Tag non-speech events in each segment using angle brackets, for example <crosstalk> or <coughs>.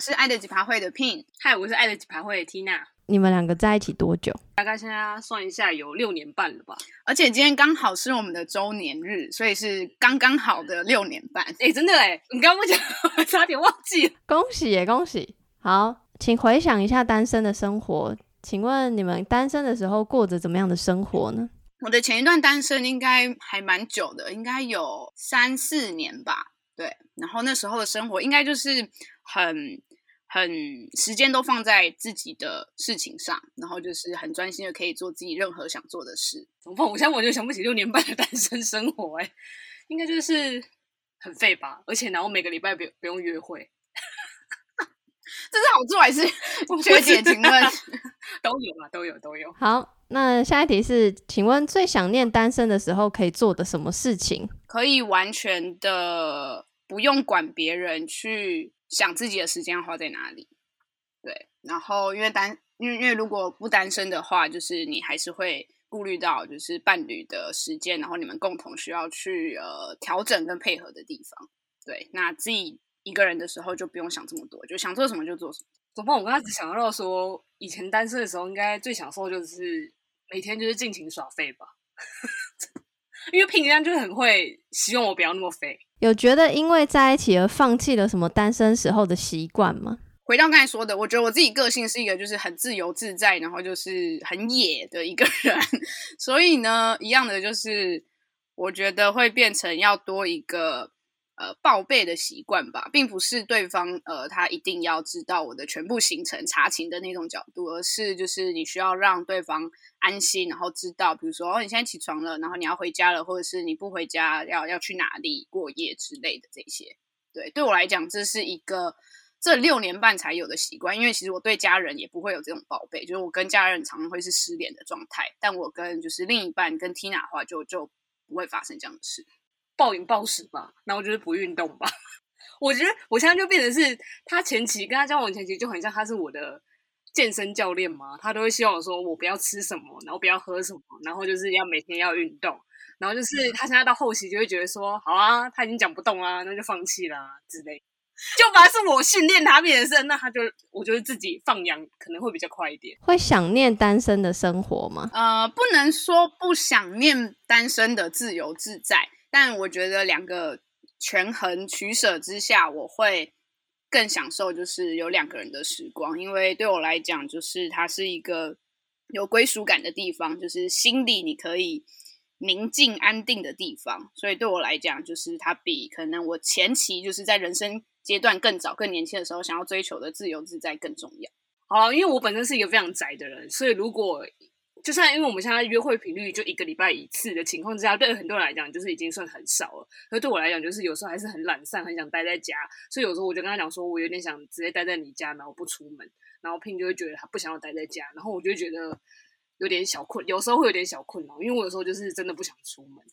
我是爱的几趴会的 Pin，嗨，我是爱的几趴会的 Tina。你们两个在一起多久？大概现在算一下，有六年半了吧。而且今天刚好是我们的周年日，所以是刚刚好的六年半。哎、欸，真的哎，你刚刚不讲，差点忘记了。恭喜耶，恭喜！好，请回想一下单身的生活。请问你们单身的时候过着怎么样的生活呢？我的前一段单身应该还蛮久的，应该有三四年吧。对，然后那时候的生活应该就是很很时间都放在自己的事情上，然后就是很专心的可以做自己任何想做的事。怎么办？我现在我就想不起六年半的单身生活，哎，应该就是很废吧？而且然后每个礼拜不不用约会。<laughs> 这是好做还是 <laughs> 缺点？请问 <laughs> 都有啊？都有都有。好，那下一题是，请问最想念单身的时候可以做的什么事情？可以完全的不用管别人，去想自己的时间花在哪里。对，然后因为单，因为因为如果不单身的话，就是你还是会顾虑到就是伴侣的时间，然后你们共同需要去呃调整跟配合的地方。对，那自己。一个人的时候就不用想这么多，就想做什么就做什么。总不，我刚才只想到说，以前单身的时候，应该最享受就是每天就是尽情耍废吧。因为平常就很会希望我不要那么肥。有觉得因为在一起而放弃了什么单身时候的习惯吗？回到刚才说的，我觉得我自己个性是一个就是很自由自在，然后就是很野的一个人，<laughs> 所以呢，一样的就是我觉得会变成要多一个。呃，报备的习惯吧，并不是对方呃，他一定要知道我的全部行程查勤的那种角度，而是就是你需要让对方安心，然后知道，比如说哦，你现在起床了，然后你要回家了，或者是你不回家要要去哪里过夜之类的这些。对，对我来讲，这是一个这六年半才有的习惯，因为其实我对家人也不会有这种报备，就是我跟家人常常会是失联的状态，但我跟就是另一半跟 Tina 的话就就不会发生这样的事。暴饮暴食吧，然后就是不运动吧。<laughs> 我觉得我现在就变成是他前期跟他交往前期就很像他是我的健身教练嘛，他都会希望我说我不要吃什么，然后不要喝什么，然后就是要每天要运动。然后就是他现在到后期就会觉得说，好啊，他已经讲不动啊，那就放弃啦之类。就反而是我训练他变成是，那他就我觉得自己放养可能会比较快一点。会想念单身的生活吗？呃，不能说不想念单身的自由自在。但我觉得两个权衡取舍之下，我会更享受就是有两个人的时光，因为对我来讲，就是它是一个有归属感的地方，就是心里你可以宁静安定的地方。所以对我来讲，就是它比可能我前期就是在人生阶段更早、更年轻的时候想要追求的自由自在更重要。好，因为我本身是一个非常宅的人，所以如果就算因为我们现在约会频率就一个礼拜一次的情况之下，对很多人来讲就是已经算很少了。可对我来讲，就是有时候还是很懒散，很想待在家。所以有时候我就跟他讲说，我有点想直接待在你家，然后不出门。然后 Pin 就会觉得他不想要待在家，然后我就觉得有点小困，有时候会有点小困扰，因为我有时候就是真的不想出门。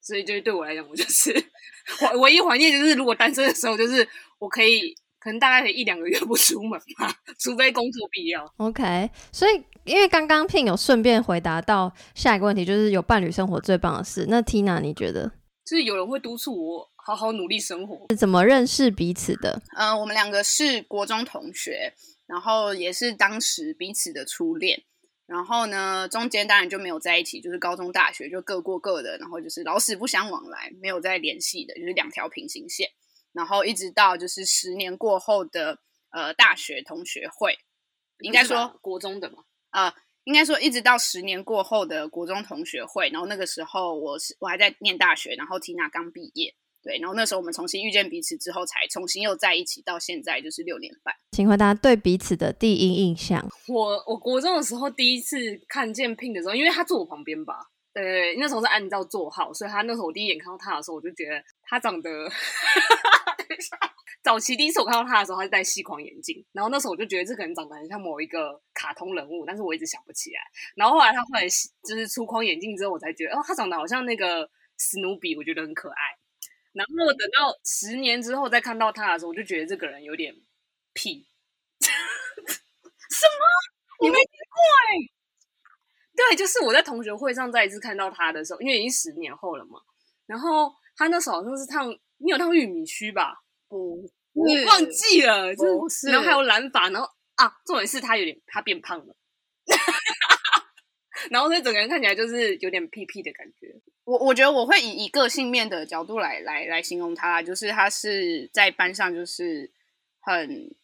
所以就是对我来讲，我就是 <laughs> 我唯一怀念就是如果单身的时候，就是我可以。可能大概可以一两个月不出门吧，除非工作必要。OK，所以因为刚刚 Pin 有顺便回答到下一个问题，就是有伴侣生活最棒的事。那 Tina 你觉得？就是有人会督促我好好努力生活。是怎么认识彼此的？呃，我们两个是国中同学，然后也是当时彼此的初恋。然后呢，中间当然就没有在一起，就是高中、大学就各过各的，然后就是老死不相往来，没有再联系的，就是两条平行线。然后一直到就是十年过后的呃大学同学会，应该说国中的嘛，呃，应该说一直到十年过后的国中同学会，然后那个时候我是我还在念大学，然后 Tina 刚毕业，对，然后那时候我们重新遇见彼此之后，才重新又在一起，到现在就是六年半。请回答对彼此的第一印象。我我国中的时候第一次看见 Pin 的时候，因为他坐我旁边吧，对，那时候是按照座号，所以他那时候我第一眼看到他的时候，我就觉得他长得。<laughs> 早期第一次我看到他的时候，他是戴细框眼镜，然后那时候我就觉得这个人长得很像某一个卡通人物，但是我一直想不起来。然后后来他后来就是出框眼镜之后，我才觉得哦，他长得好像那个史努比，我觉得很可爱。然后等到十年之后再看到他的时候，我就觉得这个人有点屁。<laughs> 什么？你没听过欸？对，就是我在同学会上再一次看到他的时候，因为已经十年后了嘛。然后他那时候好像是烫。你有烫玉米须吧？不，我忘记了，就是，然后还有染发，然后啊，重点是他有点他变胖了，<laughs> 然后所以整个人看起来就是有点屁屁的感觉。我我觉得我会以一个性面的角度来来来形容他，就是他是在班上就是很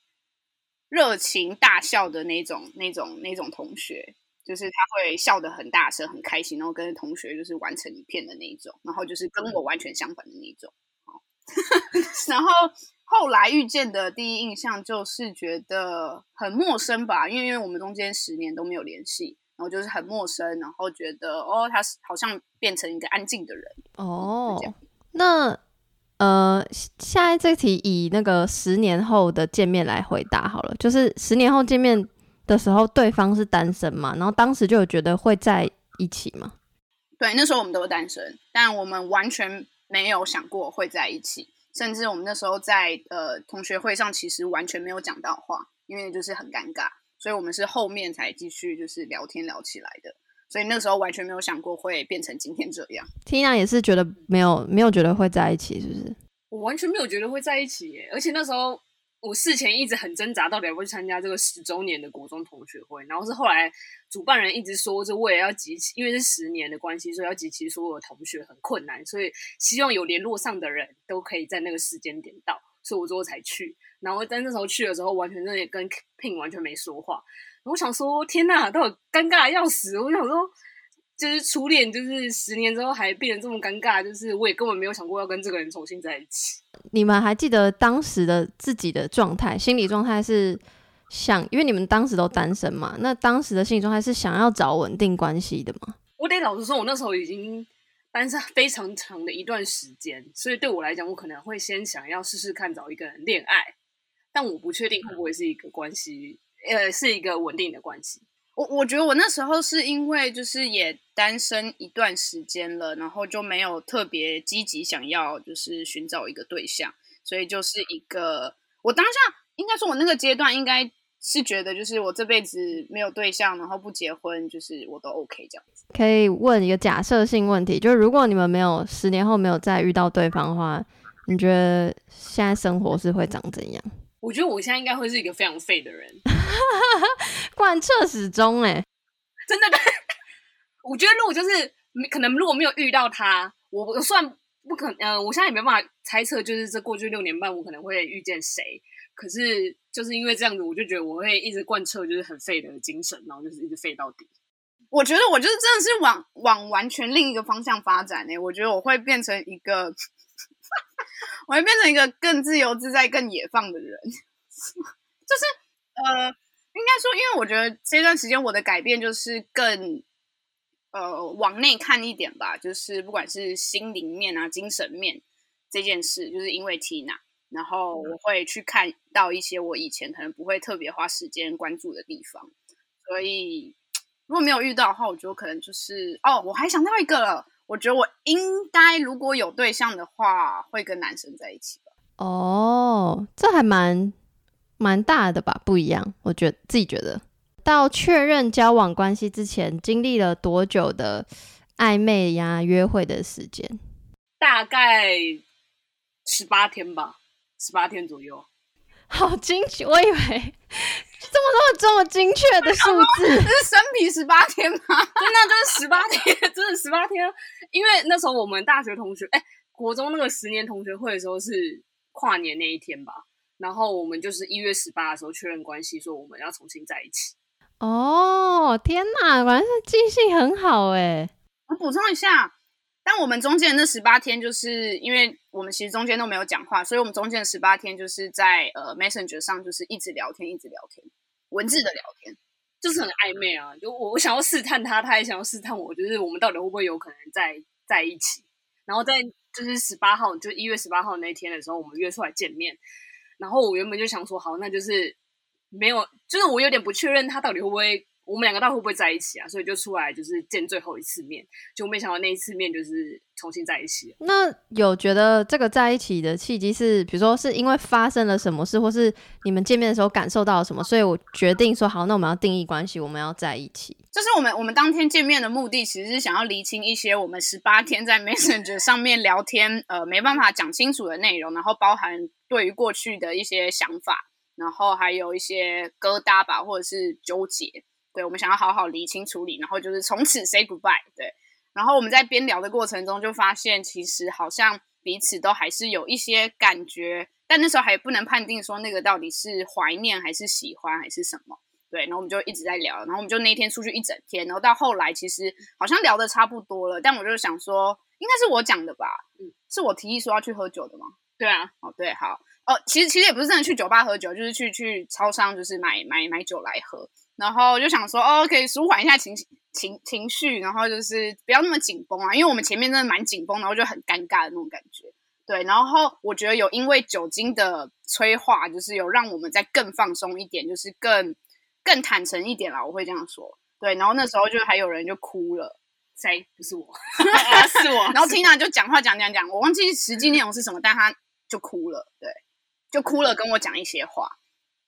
热情大笑的那种那种那种同学，就是他会笑得很大声很开心，然后跟同学就是玩成一片的那一种，然后就是跟我完全相反的那种。<laughs> 然后后来遇见的第一印象就是觉得很陌生吧，因为因为我们中间十年都没有联系。然后就是很陌生，然后觉得哦，他好像变成一个安静的人哦。那呃，下一这题以那个十年后的见面来回答好了，就是十年后见面的时候，对方是单身嘛？然后当时就有觉得会在一起吗？对，那时候我们都是单身，但我们完全没有想过会在一起，甚至我们那时候在呃同学会上，其实完全没有讲到话，因为就是很尴尬。所以我们是后面才继续就是聊天聊起来的，所以那时候完全没有想过会变成今天这样。Tina 也是觉得没有没有觉得会在一起，是不是？我完全没有觉得会在一起耶，而且那时候我事前一直很挣扎，到底要不要参加这个十周年的国中同学会。然后是后来主办人一直说，就为了要集齐，因为是十年的关系，所以要集齐所有的同学很困难，所以希望有联络上的人都可以在那个时间点到，所以我最后才去。然后在那时候去的时候，完全真的跟 Pin 完全没说话。我想说，天哪，都尴尬要死。我想说，就是初恋，就是十年之后还变得这么尴尬，就是我也根本没有想过要跟这个人重新在一起。你们还记得当时的自己的状态，心理状态是想，因为你们当时都单身嘛，那当时的心理状态是想要找稳定关系的吗？我得老实说，我那时候已经单身非常长的一段时间，所以对我来讲，我可能会先想要试试看找一个人恋爱。但我不确定会不会是一个关系，呃，是一个稳定的关系。我我觉得我那时候是因为就是也单身一段时间了，然后就没有特别积极想要就是寻找一个对象，所以就是一个我当下应该说，我那个阶段应该是觉得就是我这辈子没有对象，然后不结婚，就是我都 OK 这样子。可以问一个假设性问题，就是如果你们没有十年后没有再遇到对方的话，你觉得现在生活是会长怎样？我觉得我现在应该会是一个非常废的人，<laughs> 贯彻始终哎，<laughs> 真的。我觉得如果就是可能如果没有遇到他，我我算不可能。呃，我现在也没办法猜测，就是这过去六年半我可能会遇见谁。可是就是因为这样子，我就觉得我会一直贯彻就是很废的精神，然后就是一直废到底。我觉得我就是真的是往往完全另一个方向发展呢。我觉得我会变成一个。<laughs> 我会变成一个更自由自在、更野放的人，<laughs> 就是呃，应该说，因为我觉得这段时间我的改变就是更呃往内看一点吧，就是不管是心灵面啊、精神面这件事，就是因为 Tina，然后我会去看到一些我以前可能不会特别花时间关注的地方，所以如果没有遇到的话，我觉得可能就是哦，我还想到一个了。我觉得我应该如果有对象的话，会跟男生在一起吧。哦，这还蛮蛮大的吧？不一样，我觉得自己觉得，到确认交往关系之前，经历了多久的暧昧呀、约会的时间？大概十八天吧，十八天左右。好精确，我以为。这么多这么精确的数字，<laughs> 这是生皮十八天吗？<laughs> 真的就是十八天，真的十八天。因为那时候我们大学同学，哎，国中那个十年同学会的时候是跨年那一天吧，然后我们就是一月十八的时候确认关系，说我们要重新在一起。哦，天哪，果然是记性很好哎。我补充一下。但我们中间的那十八天，就是因为我们其实中间都没有讲话，所以我们中间的十八天就是在呃 Messenger 上，就是一直聊天，一直聊天，文字的聊天，就是很暧昧啊。就我我想要试探他，他也想要试探我，就是我们到底会不会有可能在在一起。然后在就是十八号，就一月十八号那天的时候，我们约出来见面。然后我原本就想说，好，那就是没有，就是我有点不确认他到底会不会我们两个到底会不会在一起啊？所以就出来就是见最后一次面，就没想到那一次面就是重新在一起。那有觉得这个在一起的契机是，比如说是因为发生了什么事，或是你们见面的时候感受到了什么，所以我决定说好，那我们要定义关系，我们要在一起。就是我们我们当天见面的目的，其实是想要厘清一些我们十八天在 Messenger 上面聊天，呃，没办法讲清楚的内容，然后包含对于过去的一些想法。然后还有一些疙瘩吧，或者是纠结，对，我们想要好好理清处理，然后就是从此 say goodbye，对。然后我们在边聊的过程中，就发现其实好像彼此都还是有一些感觉，但那时候还不能判定说那个到底是怀念还是喜欢还是什么，对。然后我们就一直在聊，然后我们就那天出去一整天，然后到后来其实好像聊的差不多了，但我就想说，应该是我讲的吧，嗯，是我提议说要去喝酒的吗？对啊，哦，对，好。哦，其实其实也不是真的去酒吧喝酒，就是去去超商，就是买买买酒来喝。然后就想说，哦，可以舒缓一下情情情绪，然后就是不要那么紧绷啊，因为我们前面真的蛮紧绷，然后就很尴尬的那种感觉。对，然后我觉得有因为酒精的催化，就是有让我们再更放松一点，就是更更坦诚一点啦。我会这样说。对，然后那时候就还有人就哭了，谁？不是我，<laughs> 是我。然后 Tina 就讲话讲讲讲，我忘记实际内容是什么，但他就哭了。对。就哭了，跟我讲一些话，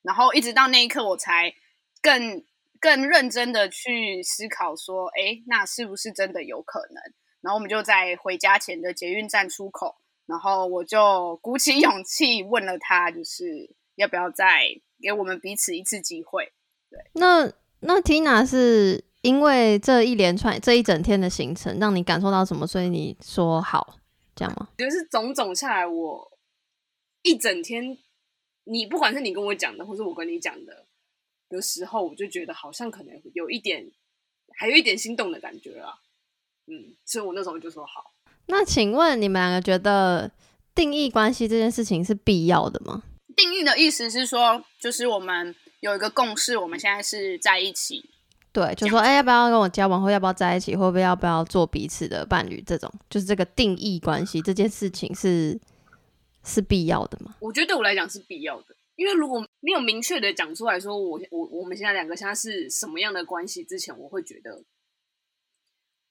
然后一直到那一刻，我才更更认真的去思考，说，哎，那是不是真的有可能？然后我们就在回家前的捷运站出口，然后我就鼓起勇气问了他，就是要不要再给我们彼此一次机会？对，那那 Tina 是因为这一连串这一整天的行程让你感受到什么，所以你说好这样吗？就是种种下来，我。一整天，你不管是你跟我讲的，或是我跟你讲的的时候，我就觉得好像可能有一点，还有一点心动的感觉啊。嗯，所以我那时候就说好。那请问你们两个觉得定义关系这件事情是必要的吗？定义的意思是说，就是我们有一个共识，我们现在是在一起。对，就说哎，要不要跟我交往，或要不要在一起，会不会要不要做彼此的伴侣？这种就是这个定义关系这件事情是。是必要的吗？我觉得对我来讲是必要的，因为如果没有明确的讲出来说我我我们现在两个现在是什么样的关系之前，我会觉得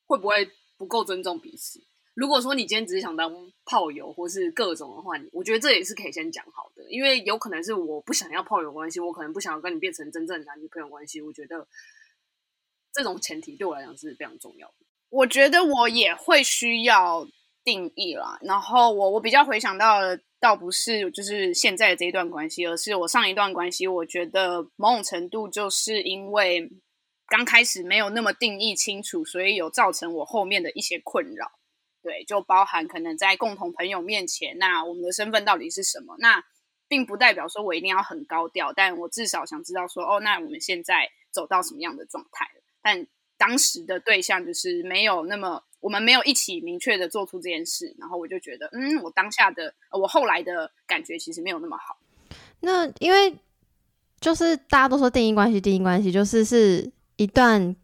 会不会不够尊重彼此？如果说你今天只是想当炮友或是各种的话，我觉得这也是可以先讲好的，因为有可能是我不想要炮友关系，我可能不想要跟你变成真正的男女朋友关系。我觉得这种前提对我来讲是非常重要的。我觉得我也会需要。定义啦，然后我我比较回想到的倒不是就是现在的这一段关系，而是我上一段关系，我觉得某种程度就是因为刚开始没有那么定义清楚，所以有造成我后面的一些困扰。对，就包含可能在共同朋友面前，那我们的身份到底是什么？那并不代表说我一定要很高调，但我至少想知道说，哦，那我们现在走到什么样的状态了？但当时的对象就是没有那么。我们没有一起明确的做出这件事，然后我就觉得，嗯，我当下的，我后来的感觉其实没有那么好。那因为就是大家都说定义关系，定义关系就是是一段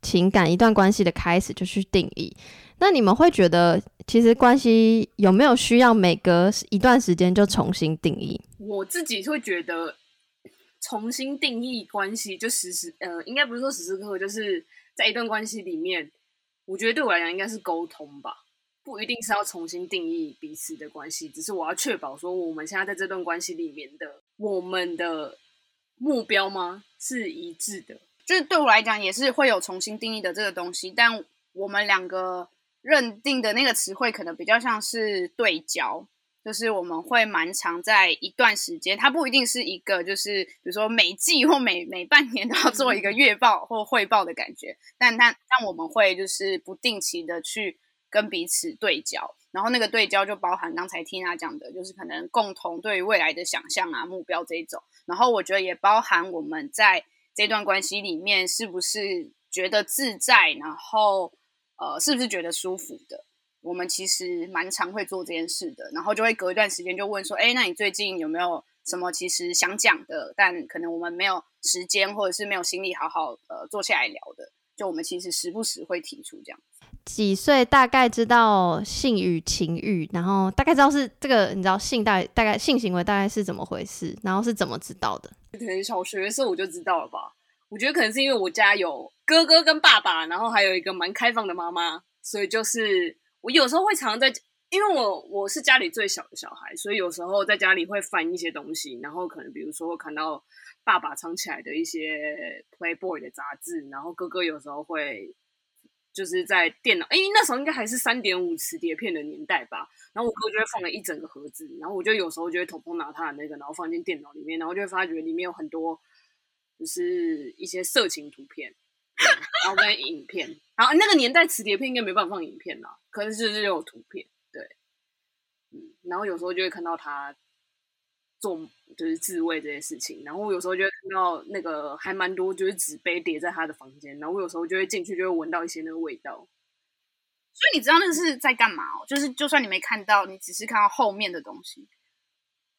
情感、一段关系的开始就去定义。那你们会觉得，其实关系有没有需要每隔一段时间就重新定义？我自己会觉得，重新定义关系就时时，呃，应该不是说时时刻刻，就是在一段关系里面。我觉得对我来讲应该是沟通吧，不一定是要重新定义彼此的关系，只是我要确保说我们现在在这段关系里面的我们的目标吗是一致的。就是对我来讲也是会有重新定义的这个东西，但我们两个认定的那个词汇可能比较像是对焦。就是我们会蛮常在一段时间，它不一定是一个，就是比如说每季或每每半年都要做一个月报或汇报的感觉，但但但我们会就是不定期的去跟彼此对焦，然后那个对焦就包含刚才 Tina 讲的，就是可能共同对于未来的想象啊、目标这一种，然后我觉得也包含我们在这段关系里面是不是觉得自在，然后呃是不是觉得舒服的。我们其实蛮常会做这件事的，然后就会隔一段时间就问说：“哎，那你最近有没有什么其实想讲的，但可能我们没有时间或者是没有心力好好呃坐下来聊的？”就我们其实时不时会提出这样。几岁大概知道性与情欲，然后大概知道是这个，你知道性大概大概性行为大概是怎么回事，然后是怎么知道的？<laughs> 可能小学的时候我就知道了吧。我觉得可能是因为我家有哥哥跟爸爸，然后还有一个蛮开放的妈妈，所以就是我有时候会常常在，因为我我是家里最小的小孩，所以有时候在家里会翻一些东西，然后可能比如说会看到爸爸藏起来的一些 Playboy 的杂志，然后哥哥有时候会。就是在电脑，哎，那时候应该还是三点五磁碟片的年代吧。然后我哥就会放了一整个盒子，然后我就有时候就会偷偷拿他的那个，然后放进电脑里面，然后就会发觉里面有很多，就是一些色情图片，然后跟影片。然后那个年代磁碟片应该没办法放影片啦，可是就是有图片，对，嗯，然后有时候就会看到他。做就是自慰这些事情，然后有时候就会看到那个还蛮多，就是纸杯叠在他的房间，然后有时候就会进去，就会闻到一些那个味道。所以你知道那个是在干嘛哦？就是就算你没看到，你只是看到后面的东西。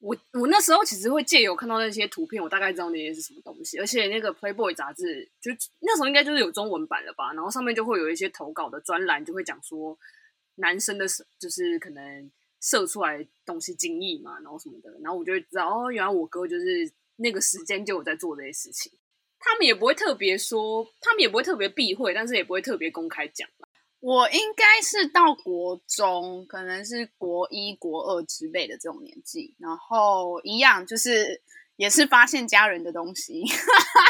我我那时候其实会借由看到那些图片，我大概知道那些是什么东西。而且那个 Playboy 杂志，就那时候应该就是有中文版了吧？然后上面就会有一些投稿的专栏，就会讲说男生的，就是可能。射出来东西精液嘛，然后什么的，然后我就会知道哦，原来我哥就是那个时间就有在做这些事情。他们也不会特别说，他们也不会特别避讳，但是也不会特别公开讲吧。我应该是到国中，可能是国一、国二之类的这种年纪，然后一样就是也是发现家人的东西，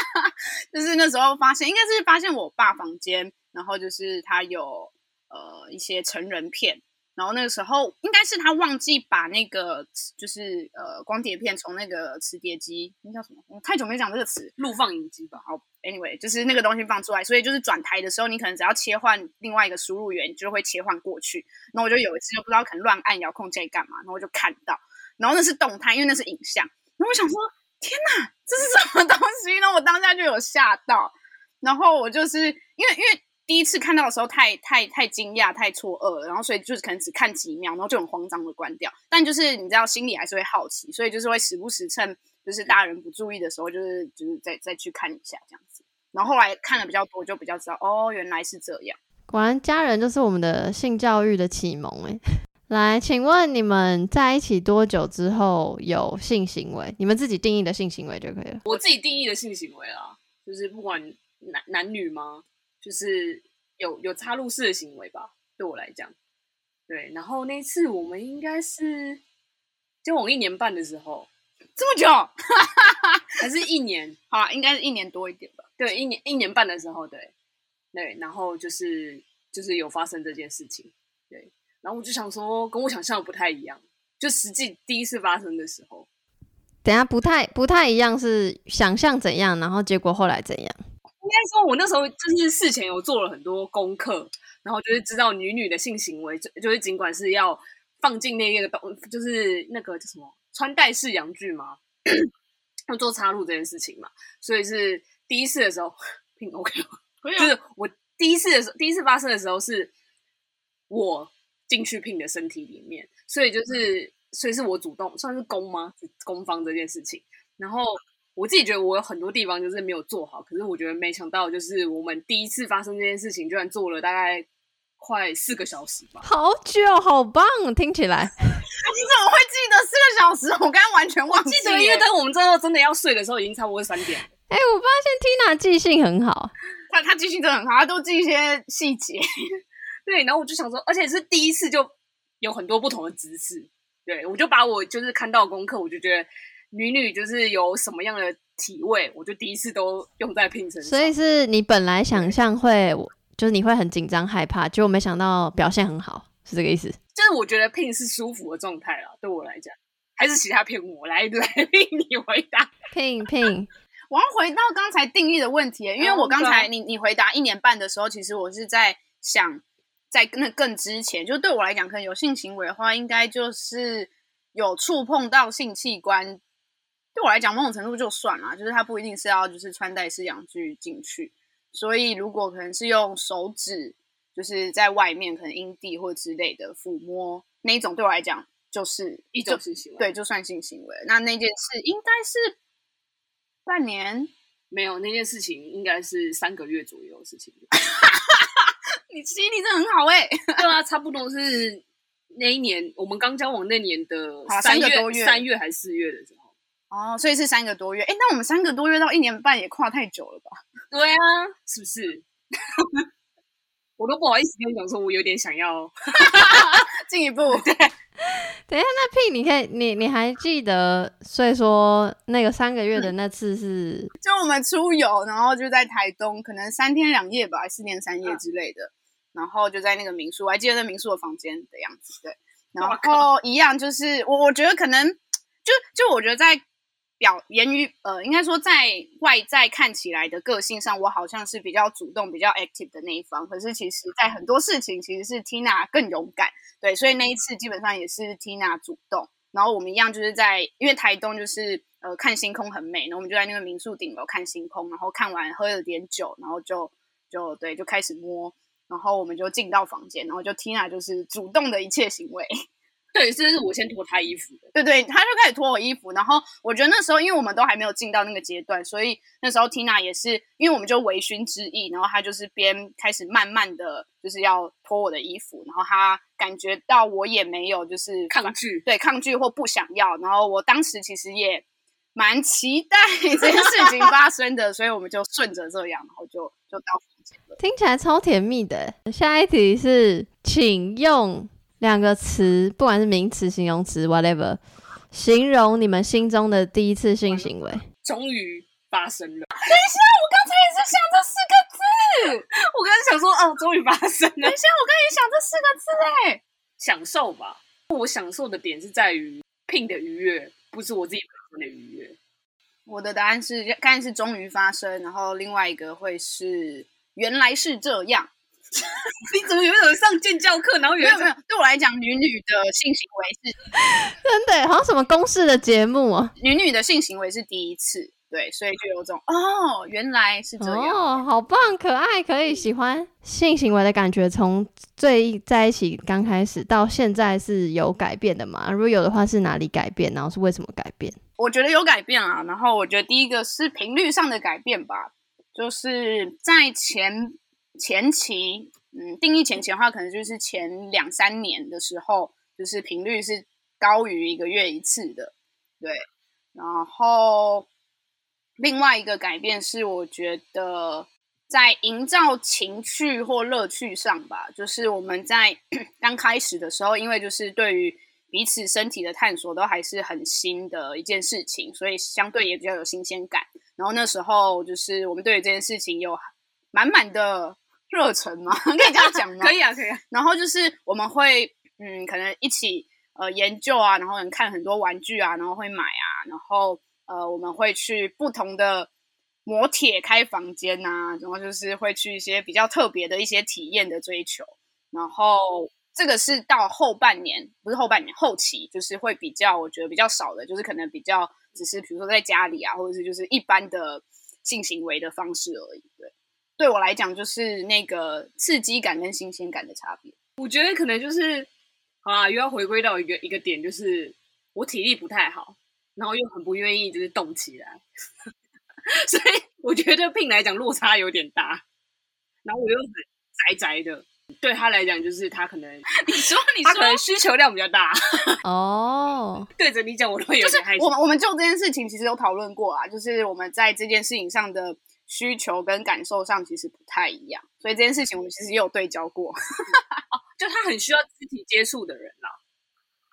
<laughs> 就是那时候发现，应该是发现我爸房间，然后就是他有呃一些成人片。然后那个时候应该是他忘记把那个就是呃光碟片从那个磁碟机，那叫什么？我太久没讲这个词，录放影机吧。好，anyway，就是那个东西放出来，所以就是转台的时候，你可能只要切换另外一个输入源，就会切换过去。然后我就有一次就不知道可能乱按遥控器干嘛，然后我就看到，然后那是动态，因为那是影像。然后我想说，天哪，这是什么东西呢？<laughs> 我当下就有吓到。然后我就是因为因为。第一次看到的时候太，太太太惊讶，太错愕了，然后所以就是可能只看几秒，然后就很慌张的关掉。但就是你知道，心里还是会好奇，所以就是会时不时趁就是大人不注意的时候，就是就是再再去看一下这样子。然后后来看的比较多，就比较知道哦，原来是这样。果然家人就是我们的性教育的启蒙诶。来，请问你们在一起多久之后有性行为？你们自己定义的性行为就可以了。我自己定义的性行为啊，就是不管男男女吗？就是有有插入式的行为吧，对我来讲，对。然后那次我们应该是交往一年半的时候，这么久，还是一年？好啊，应该是一年多一点吧。对，一年一年半的时候，对对。然后就是就是有发生这件事情，对。然后我就想说，跟我想象的不太一样，就实际第一次发生的时候，等下不太不太一样，是想象怎样，然后结果后来怎样？应该说，我那时候就是事前有做了很多功课，然后就是知道女女的性行为，就就是尽管是要放进那个东，就是那个叫什么穿戴式阳具嘛，<clears throat> 要做插入这件事情嘛，所以是第一次的时候挺 OK，<laughs> 就是我第一次的时候，第一次发生的时候是我进去聘的身体里面，所以就是所以是我主动算是攻吗？攻方这件事情，然后。我自己觉得我有很多地方就是没有做好，可是我觉得没想到，就是我们第一次发生这件事情，居然做了大概快四个小时吧，好久，好棒，听起来。<laughs> 你怎么会记得四个小时？我刚刚完全忘记了。记得，因为当我们最后真的要睡的时候，已经差不多三点。哎、欸，我发现 Tina 记性很好，他他记性真的很好，他都记一些细节。<laughs> 对，然后我就想说，而且是第一次就有很多不同的姿势。对，我就把我就是看到功课，我就觉得。女女就是有什么样的体位，我就第一次都用在聘身上。所以是你本来想象会，就是你会很紧张害怕，结果没想到表现很好，是这个意思？就是我觉得聘是舒服的状态了，对我来讲，还是其他骗我来 <laughs> 来聘你回答聘聘。<laughs> 我要回到刚才定义的问题，因为我刚才你你回答一年半的时候，其实我是在想，在那更之前，就对我来讲，可能有性行为的话，应该就是有触碰到性器官。对我来讲，某种程度就算了，就是它不一定是要就是穿戴式阳具进去，所以如果可能是用手指，就是在外面可能阴蒂或之类的抚摸那一种，对我来讲就是一种性行为，对，就算性行为。那那件事应该是半年，没有，那件事情应该是三个月左右的事情。<laughs> 你记忆力真的很好哎、欸，对啊，差不多是那一年我们刚交往那年的三月，三个多月，三月还是四月的时候。哦，所以是三个多月。哎，那我们三个多月到一年半也跨太久了吧？对啊，是不是？<laughs> 我都不好意思跟你讲，说我有点想要 <laughs> 进一步。<laughs> 对，等一下，那屁，你可以，你你还记得，所以说那个三个月的那次是，就我们出游，然后就在台东，可能三天两夜吧，四天三夜之类的，嗯、然后就在那个民宿，我还记得那民宿的房间的样子。对，然后一样，就是我我觉得可能就就我觉得在。表言语呃，应该说在外在看起来的个性上，我好像是比较主动、比较 active 的那一方。可是其实，在很多事情，其实是 Tina 更勇敢。对，所以那一次基本上也是 Tina 主动。然后我们一样就是在，因为台东就是呃看星空很美，然后我们就在那个民宿顶楼看星空。然后看完喝了点酒，然后就就对，就开始摸。然后我们就进到房间，然后就 Tina 就是主动的一切行为。对，这是我先脱他衣服的。对对，他就开始脱我衣服，然后我觉得那时候，因为我们都还没有进到那个阶段，所以那时候 Tina 也是，因为我们就微醺之意，然后他就是边开始慢慢的就是要脱我的衣服，然后他感觉到我也没有就是抗拒，对抗拒或不想要，然后我当时其实也蛮期待这件事情发生的，<laughs> 所以我们就顺着这样，然后就就到房间了。听起来超甜蜜的。下一题是，请用。两个词，不管是名词、形容词，whatever，形容你们心中的第一次性行为。终于发生了。等一下，我刚才也是想这四个字。我刚才想说，哦，终于发生了。等一下，我刚才也想这四个字，哎，享受吧。我享受的点是在于 Pin 的愉悦，不是我自己本身的愉悦。我的答案是，刚才是终于发生，然后另外一个会是原来是这样。<laughs> 你怎么有一种上健教课？然后有没有没有？对我来讲，女女的性行为是 <laughs> 真的，好像什么公式的节目啊。女女的性行为是第一次，对，所以就有种哦，原来是这样哦，好棒，可爱，可以喜欢性行为的感觉。从最在一起刚开始到现在是有改变的嘛？如果有的话，是哪里改变？然后是为什么改变？我觉得有改变啊。然后我觉得第一个是频率上的改变吧，就是在前。前期，嗯，定义前期的话，可能就是前两三年的时候，就是频率是高于一个月一次的，对。然后另外一个改变是，我觉得在营造情趣或乐趣上吧，就是我们在 <clears throat> 刚开始的时候，因为就是对于彼此身体的探索都还是很新的一件事情，所以相对也比较有新鲜感。然后那时候就是我们对于这件事情有满满的。热忱吗？<laughs> 可以这样讲吗？<laughs> 可以啊，可以啊。然后就是我们会，嗯，可能一起呃研究啊，然后能看很多玩具啊，然后会买啊，然后呃我们会去不同的磨铁开房间呐、啊，然后就是会去一些比较特别的一些体验的追求。然后这个是到后半年，不是后半年，后期就是会比较，我觉得比较少的，就是可能比较只是比如说在家里啊，或者是就是一般的性行为的方式而已，对。对我来讲，就是那个刺激感跟新鲜感的差别。我觉得可能就是，啊，又要回归到一个一个点，就是我体力不太好，然后又很不愿意就是动起来，<laughs> 所以我觉得 Pin 来讲落差有点大。然后我又很宅宅的，对他来讲就是他可能 <laughs> 你说 <laughs> 你说他可能需求量比较大哦。对着你讲，我都会有点害羞。我们我们就这件事情其实有讨论过啊，就是我们在这件事情上的。需求跟感受上其实不太一样，所以这件事情我们其实也有对焦过。<laughs> 就他很需要肢体接触的人啦，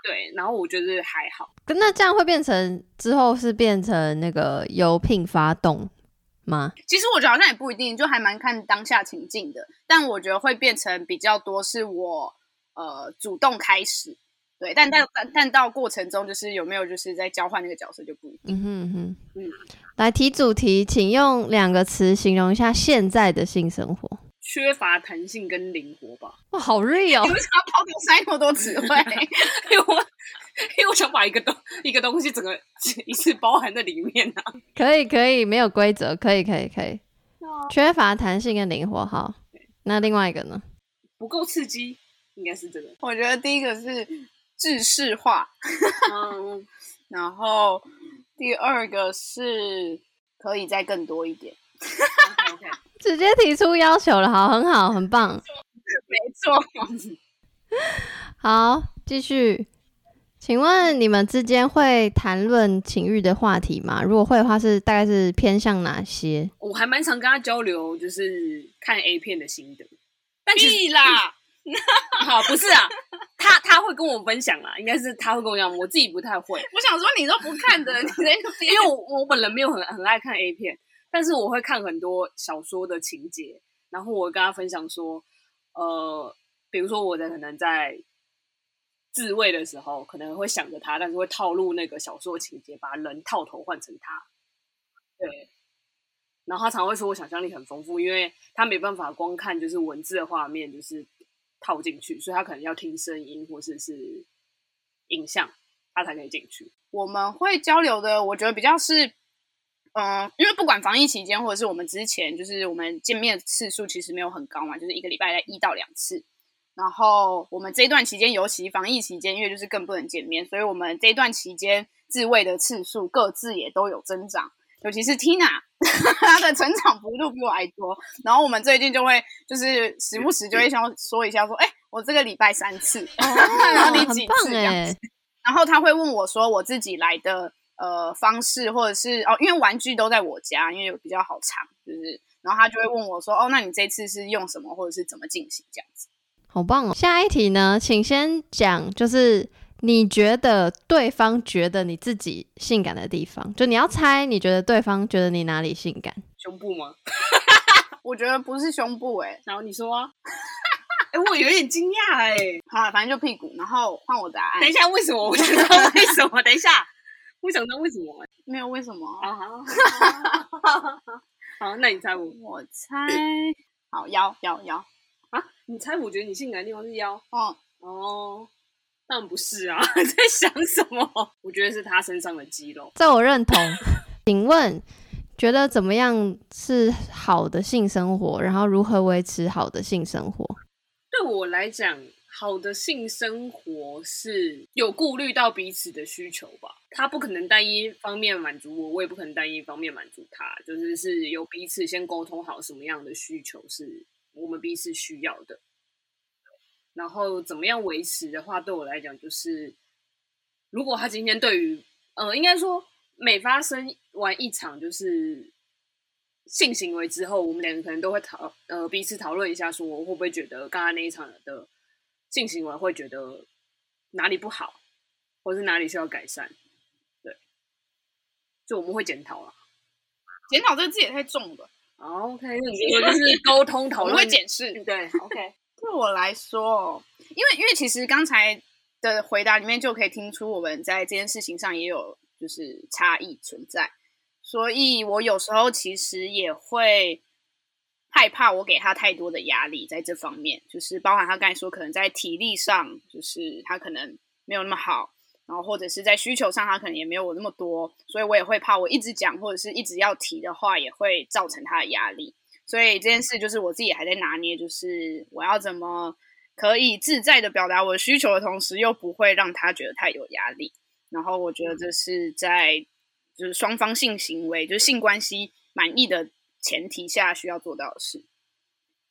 对，然后我觉得还好。那这样会变成之后是变成那个由 Pin 发动吗？其实我觉得好像也不一定，就还蛮看当下情境的。但我觉得会变成比较多是我呃主动开始。对，但但但但到过程中，就是有没有就是在交换那个角色就不一定。嗯哼哼，嗯，来提主题，请用两个词形容一下现在的性生活：缺乏弹性跟灵活吧。哇，好 real！<laughs> 你为什么要抛给我塞那么多词汇？<laughs> 因为我因为我想把一个东一个东西整个一次包含在里面啊。<laughs> 可以可以，没有规则，可以可以可以。缺乏弹性跟灵活，好。那另外一个呢？不够刺激，应该是这个。我觉得第一个是。制式化，嗯，<laughs> 然后第二个是可以再更多一点，okay, okay. <laughs> 直接提出要求了，好，很好，很棒，没错，<laughs> 好，继续，请问你们之间会谈论情欲的话题吗？如果会的话，是大概是偏向哪些？我还蛮常跟他交流，就是看 A 片的心得。但屁啦！<laughs> 好，不是啊，他他会跟我分享啦，应该是他会跟我讲，我自己不太会。我想说你都不看的，<laughs> 你在因为我我本人没有很很爱看 A 片，但是我会看很多小说的情节，然后我跟他分享说，呃，比如说我的可能在。自慰的时候可能会想着他，但是会套路那个小说情节，把人套头换成他。对，然后他常会说我想象力很丰富，因为他没办法光看就是文字的画面，就是套进去，所以他可能要听声音或者是，是影像，他才可以进去。我们会交流的，我觉得比较是，嗯、因为不管防疫期间或者是我们之前，就是我们见面次数其实没有很高嘛，就是一个礼拜在一到两次。然后我们这一段期间，尤其防疫期间，因为就是更不能见面，所以我们这一段期间自慰的次数各自也都有增长。尤其是 Tina，<laughs> 她的成长幅度比我还多。然后我们最近就会就是时不时就会想说一下，说，哎，我这个礼拜三次，哦、然后你几次这样子？然后他会问我说，我自己来的呃方式，或者是哦，因为玩具都在我家，因为比较好藏，就是，然后他就会问我说，哦，那你这次是用什么，或者是怎么进行这样子？好棒哦！下一题呢，请先讲，就是你觉得对方觉得你自己性感的地方，就你要猜，你觉得对方觉得你哪里性感？胸部吗？<laughs> 我觉得不是胸部诶、欸、然后你说啊？<laughs> 哎、欸，我有点惊讶哎。好了，反正就屁股。然后换我答案。等一下，为什么？我想知道为什么？等一下，<laughs> 我想知道为什么？没有为什么。好好那你猜我？我猜。好，腰腰腰。啊，你猜？我觉得你性感的地方是腰。哦哦，当然不是啊，<laughs> 在想什么？我觉得是他身上的肌肉。这我认同。请问，觉得怎么样是好的性生活？然后如何维持好的性生活？对我来讲，好的性生活是有顾虑到彼此的需求吧。他不可能单一方面满足我，我也不可能单一方面满足他，就是是有彼此先沟通好什么样的需求是。我们彼此需要的，然后怎么样维持的话，对我来讲就是，如果他今天对于，呃，应该说每发生完一场就是性行为之后，我们两个可能都会讨，呃，彼此讨论一下，说我会不会觉得刚刚那一场的性行为会觉得哪里不好，或是哪里需要改善，对，就我们会检讨了，检讨这个字也太重了。OK，那你说就是沟通讨论，会检视。对，OK。对我来说，因为因为其实刚才的回答里面就可以听出我们在这件事情上也有就是差异存在，所以我有时候其实也会害怕我给他太多的压力在这方面，就是包含他刚才说可能在体力上，就是他可能没有那么好。然后或者是在需求上，他可能也没有我那么多，所以我也会怕我一直讲或者是一直要提的话，也会造成他的压力。所以这件事就是我自己还在拿捏，就是我要怎么可以自在的表达我的需求的同时，又不会让他觉得太有压力。然后我觉得这是在就是双方性行为，就是性关系满意的前提下需要做到的事。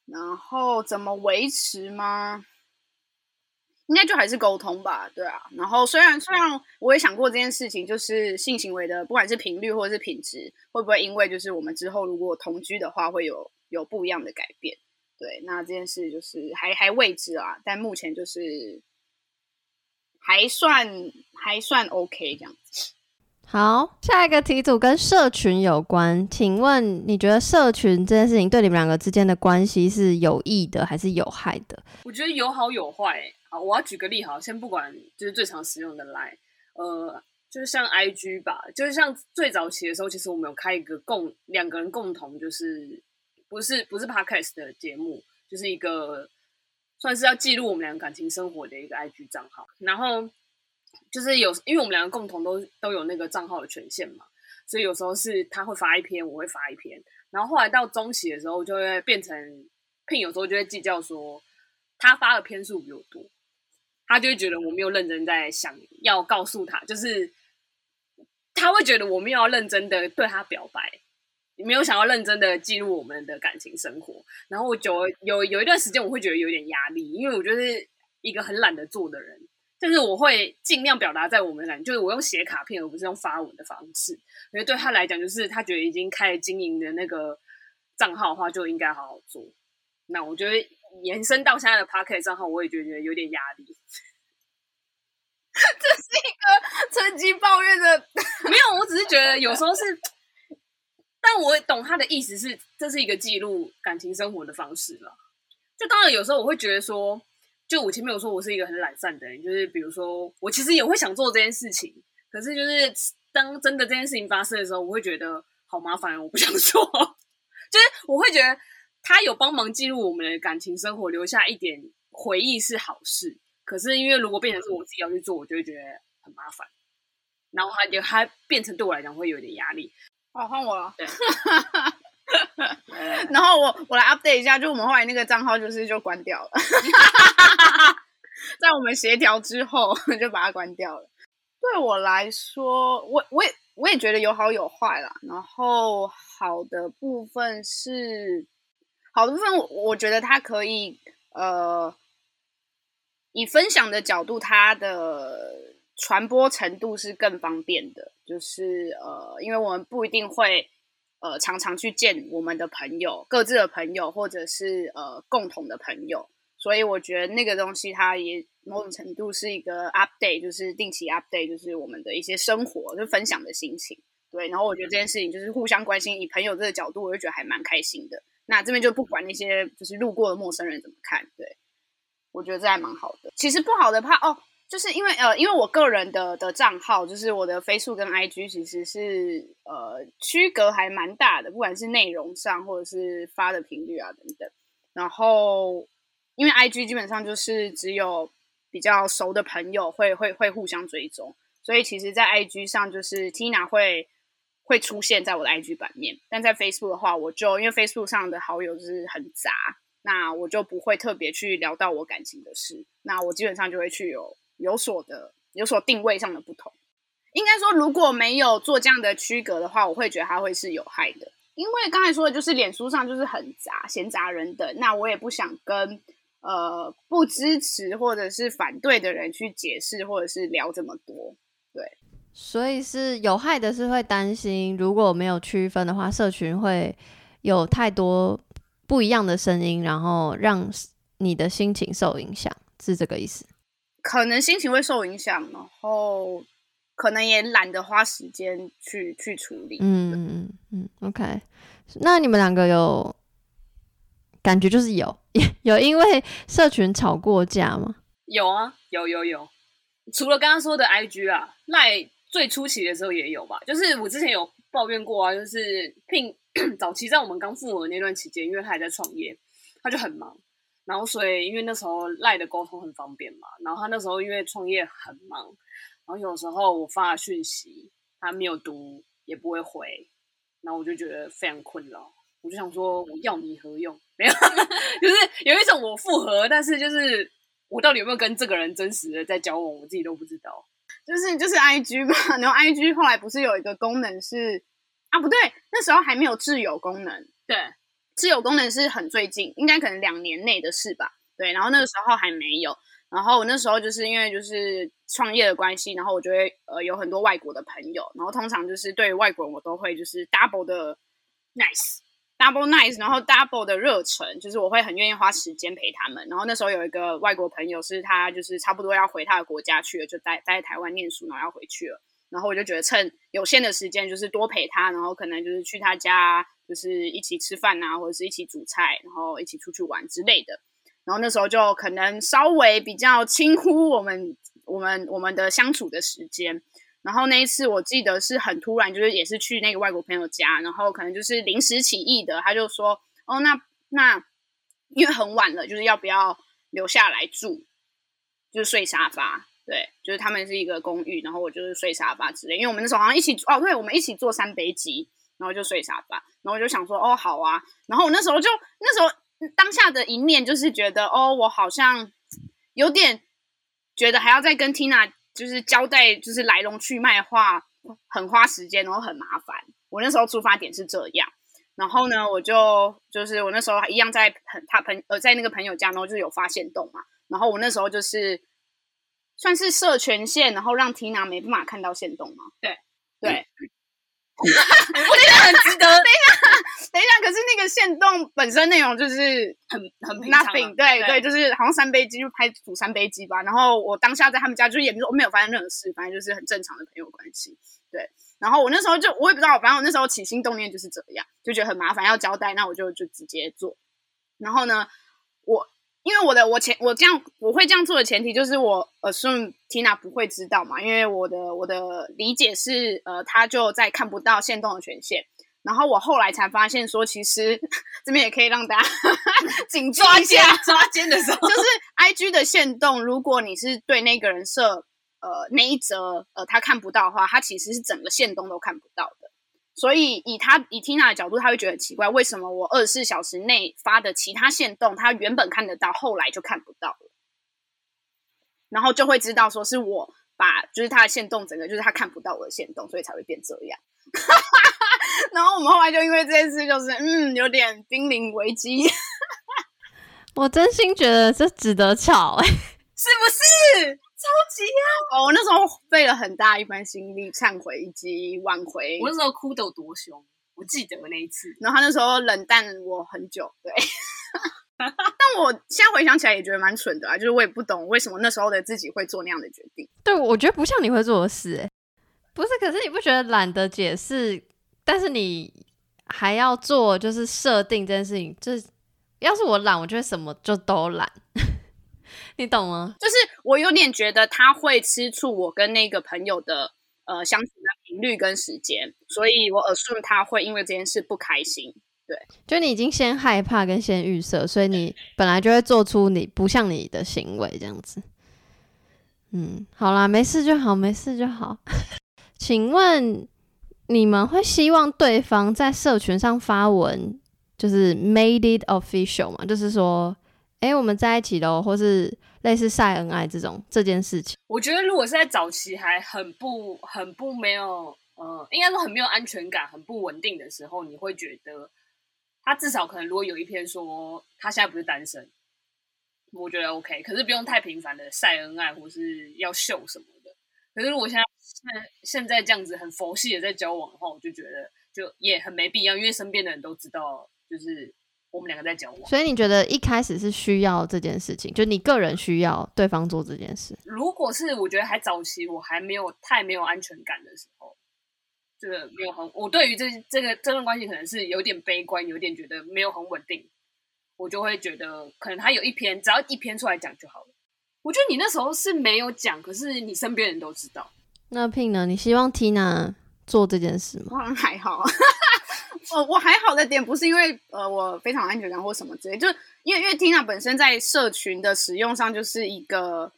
然后怎么维持吗？应该就还是沟通吧，对啊。然后虽然虽然我也想过这件事情，就是性行为的不管是频率或者是品质，会不会因为就是我们之后如果同居的话，会有有不一样的改变？对，那这件事就是还还未知啊。但目前就是还算还算 OK 这样子。好，下一个题组跟社群有关，请问你觉得社群这件事情对你们两个之间的关系是有益的还是有害的？我觉得有好有坏欸。好，我要举个例，好，先不管，就是最常使用的 Line，呃，就是像 IG 吧，就是像最早期的时候，其实我们有开一个共两个人共同，就是不是不是 Podcast 的节目，就是一个算是要记录我们两个感情生活的一个 IG 账号。然后就是有，因为我们两个共同都都有那个账号的权限嘛，所以有时候是他会发一篇，我会发一篇。然后后来到中期的时候，就会变成聘有时候就会计较说，他发的篇数比我多。他就会觉得我没有认真在想要告诉他，就是他会觉得我没有要认真的对他表白，没有想要认真的记录我们的感情生活。然后我久有有一段时间，我会觉得有点压力，因为我就是一个很懒得做的人，但是我会尽量表达在我们来，就是我用写卡片，而不是用发文的方式。因为对他来讲，就是他觉得已经开了经营的那个账号的话，就应该好好做。那我觉得延伸到现在的 Podcast 账号，我也觉得有点压力。<laughs> 这是一个趁机抱怨的，没有，我只是觉得有时候是，但我懂他的意思是，这是一个记录感情生活的方式了。就当然有时候我会觉得说。就我前面有说，我是一个很懒散的人，就是比如说，我其实也会想做这件事情，可是就是当真的这件事情发生的时候，我会觉得好麻烦，我不想做。<laughs> 就是我会觉得他有帮忙记录我们的感情生活，留下一点回忆是好事。可是因为如果变成是我自己要去做，我就会觉得很麻烦，然后他就他变成对我来讲会有点压力。好，换我了。对。<laughs> 然后我我来 update 一下，就我们后来那个账号就是就关掉了，<laughs> 在我们协调之后 <laughs> 就把它关掉了。对我来说，我我也我也觉得有好有坏啦。然后好的部分是好的部分我，我觉得它可以呃以分享的角度，它的传播程度是更方便的，就是呃，因为我们不一定会。呃，常常去见我们的朋友，各自的朋友，或者是呃共同的朋友，所以我觉得那个东西它也某种程度是一个 update，就是定期 update，就是我们的一些生活，就分享的心情。对，然后我觉得这件事情就是互相关心，以朋友这个角度，我就觉得还蛮开心的。那这边就不管那些就是路过的陌生人怎么看，对，我觉得这还蛮好的。其实不好的怕哦。就是因为呃，因为我个人的的账号，就是我的 Facebook 跟 IG，其实是呃区隔还蛮大的，不管是内容上或者是发的频率啊等等。然后因为 IG 基本上就是只有比较熟的朋友会会会互相追踪，所以其实，在 IG 上就是 Tina 会会出现在我的 IG 版面，但在 Facebook 的话，我就因为 Facebook 上的好友就是很杂，那我就不会特别去聊到我感情的事，那我基本上就会去有。有所的有所定位上的不同，应该说如果没有做这样的区隔的话，我会觉得它会是有害的。因为刚才说的就是脸书上就是很杂，闲杂人等，那我也不想跟呃不支持或者是反对的人去解释或者是聊这么多。对，所以是有害的，是会担心如果没有区分的话，社群会有太多不一样的声音，然后让你的心情受影响，是这个意思。可能心情会受影响，然后可能也懒得花时间去去处理。嗯嗯嗯，OK。那你们两个有感觉就是有 <laughs> 有因为社群吵过架吗？有啊，有有有。除了刚刚说的 IG 啊，赖最初期的时候也有吧。就是我之前有抱怨过啊，就是聘 <clears throat> 早期在我们刚复合那段期间，因为他还在创业，他就很忙。然后，所以因为那时候赖的沟通很方便嘛，然后他那时候因为创业很忙，然后有时候我发讯息，他没有读也不会回，然后我就觉得非常困扰，我就想说我要你何用？没有，<laughs> 就是有一种我复合，但是就是我到底有没有跟这个人真实的在交往，我自己都不知道。就是就是 IG 嘛，然后 IG 后来不是有一个功能是啊，不对，那时候还没有挚友功能，对。挚友功能是很最近，应该可能两年内的事吧。对，然后那个时候还没有。然后我那时候就是因为就是创业的关系，然后我就会呃有很多外国的朋友，然后通常就是对于外国人我都会就是 double 的 Double nice，然后 double 的热忱，就是我会很愿意花时间陪他们。然后那时候有一个外国朋友是他就是差不多要回他的国家去了，就待待在台湾念书，然后要回去了。然后我就觉得趁有限的时间，就是多陪他，然后可能就是去他家，就是一起吃饭啊，或者是一起煮菜，然后一起出去玩之类的。然后那时候就可能稍微比较轻忽我们我们我们的相处的时间。然后那一次我记得是很突然，就是也是去那个外国朋友家，然后可能就是临时起意的，他就说：“哦，那那因为很晚了，就是要不要留下来住，就是睡沙发。”对，就是他们是一个公寓，然后我就是睡沙发之类。因为我们那时候好像一起哦，对，我们一起坐三杯鸡，然后就睡沙发。然后我就想说，哦，好啊。然后我那时候就那时候当下的一面就是觉得，哦，我好像有点觉得还要再跟 Tina 就是交代，就是来龙去脉的话，很花时间，然后很麻烦。我那时候出发点是这样。然后呢，我就就是我那时候一样在朋他朋呃在那个朋友家，然后就有发现洞嘛。然后我那时候就是。算是设权限，然后让 Tina 没办法看到线洞嘛？对对。我觉得很值得。<laughs> 等一下，等一下，可是那个线动本身内容就是很很平常、啊、Nothing, 对对，对，就是好像三杯鸡就拍煮三杯鸡吧。然后我当下在他们家，就是也没有没有发生任何事，反正就是很正常的朋友关系。对，然后我那时候就我也不知道，反正我那时候起心动念就是这样，就觉得很麻烦要交代，那我就就直接做。然后呢，我。因为我的我前我这样我会这样做的前提就是我 assume Tina 不会知道嘛，因为我的我的理解是呃，他就在看不到限动的权限。然后我后来才发现说，其实这边也可以让大家 <laughs> 紧抓奸抓奸的时候，就是 IG 的限动，如果你是对那个人设呃那一则呃他看不到的话，他其实是整个限动都看不到的。所以以他以 Tina 的角度，他会觉得很奇怪，为什么我二十四小时内发的其他线动，他原本看得到，后来就看不到了，然后就会知道说是我把就是他的线动整个就是他看不到我的线动，所以才会变这样。<laughs> 然后我们后来就因为这件事，就是嗯有点濒临危机。我真心觉得这值得吵哎、欸，<laughs> 是不是？超级啊！哦，我那时候费了很大一番心力忏悔以及挽回。我那时候哭得有多凶，我记得那一次。然后他那时候冷淡我很久，对。<laughs> 但我现在回想起来也觉得蛮蠢的啊，就是我也不懂为什么那时候的自己会做那样的决定。对，我觉得不像你会做的事，哎，不是。可是你不觉得懒得解释，但是你还要做，就是设定这件事情。就是要是我懒，我觉得什么就都懒。你懂吗？就是我有点觉得他会吃醋我跟那个朋友的呃相处的频率跟时间，所以我 assume 他会因为这件事不开心。对，就你已经先害怕跟先预设，所以你本来就会做出你不像你的行为这样子。嗯，好啦，没事就好，没事就好。<laughs> 请问你们会希望对方在社群上发文，就是 made it official 吗？就是说。哎，我们在一起喽，或是类似晒恩爱这种这件事情，我觉得如果是在早期还很不很不没有，呃，应该说很没有安全感、很不稳定的时候，你会觉得他至少可能如果有一篇说他现在不是单身，我觉得 OK，可是不用太频繁的晒恩爱或是要秀什么的。可是如果现在现现在这样子很佛系的在交往的话，我就觉得就也很没必要，因为身边的人都知道，就是。我们两个在交往，所以你觉得一开始是需要这件事情，就你个人需要对方做这件事。如果是我觉得还早期，我还没有太没有安全感的时候，这个没有很，我对于这这个这段关系可能是有点悲观，有点觉得没有很稳定，我就会觉得可能他有一篇，只要一篇出来讲就好了。我觉得你那时候是没有讲，可是你身边人都知道。那 Pin 呢？你希望 Tina 做这件事吗？<laughs> 还好。呃，我还好的点不是因为呃我非常安全感或什么之类，就因为因为 Tina 本身在社群的使用上就是一个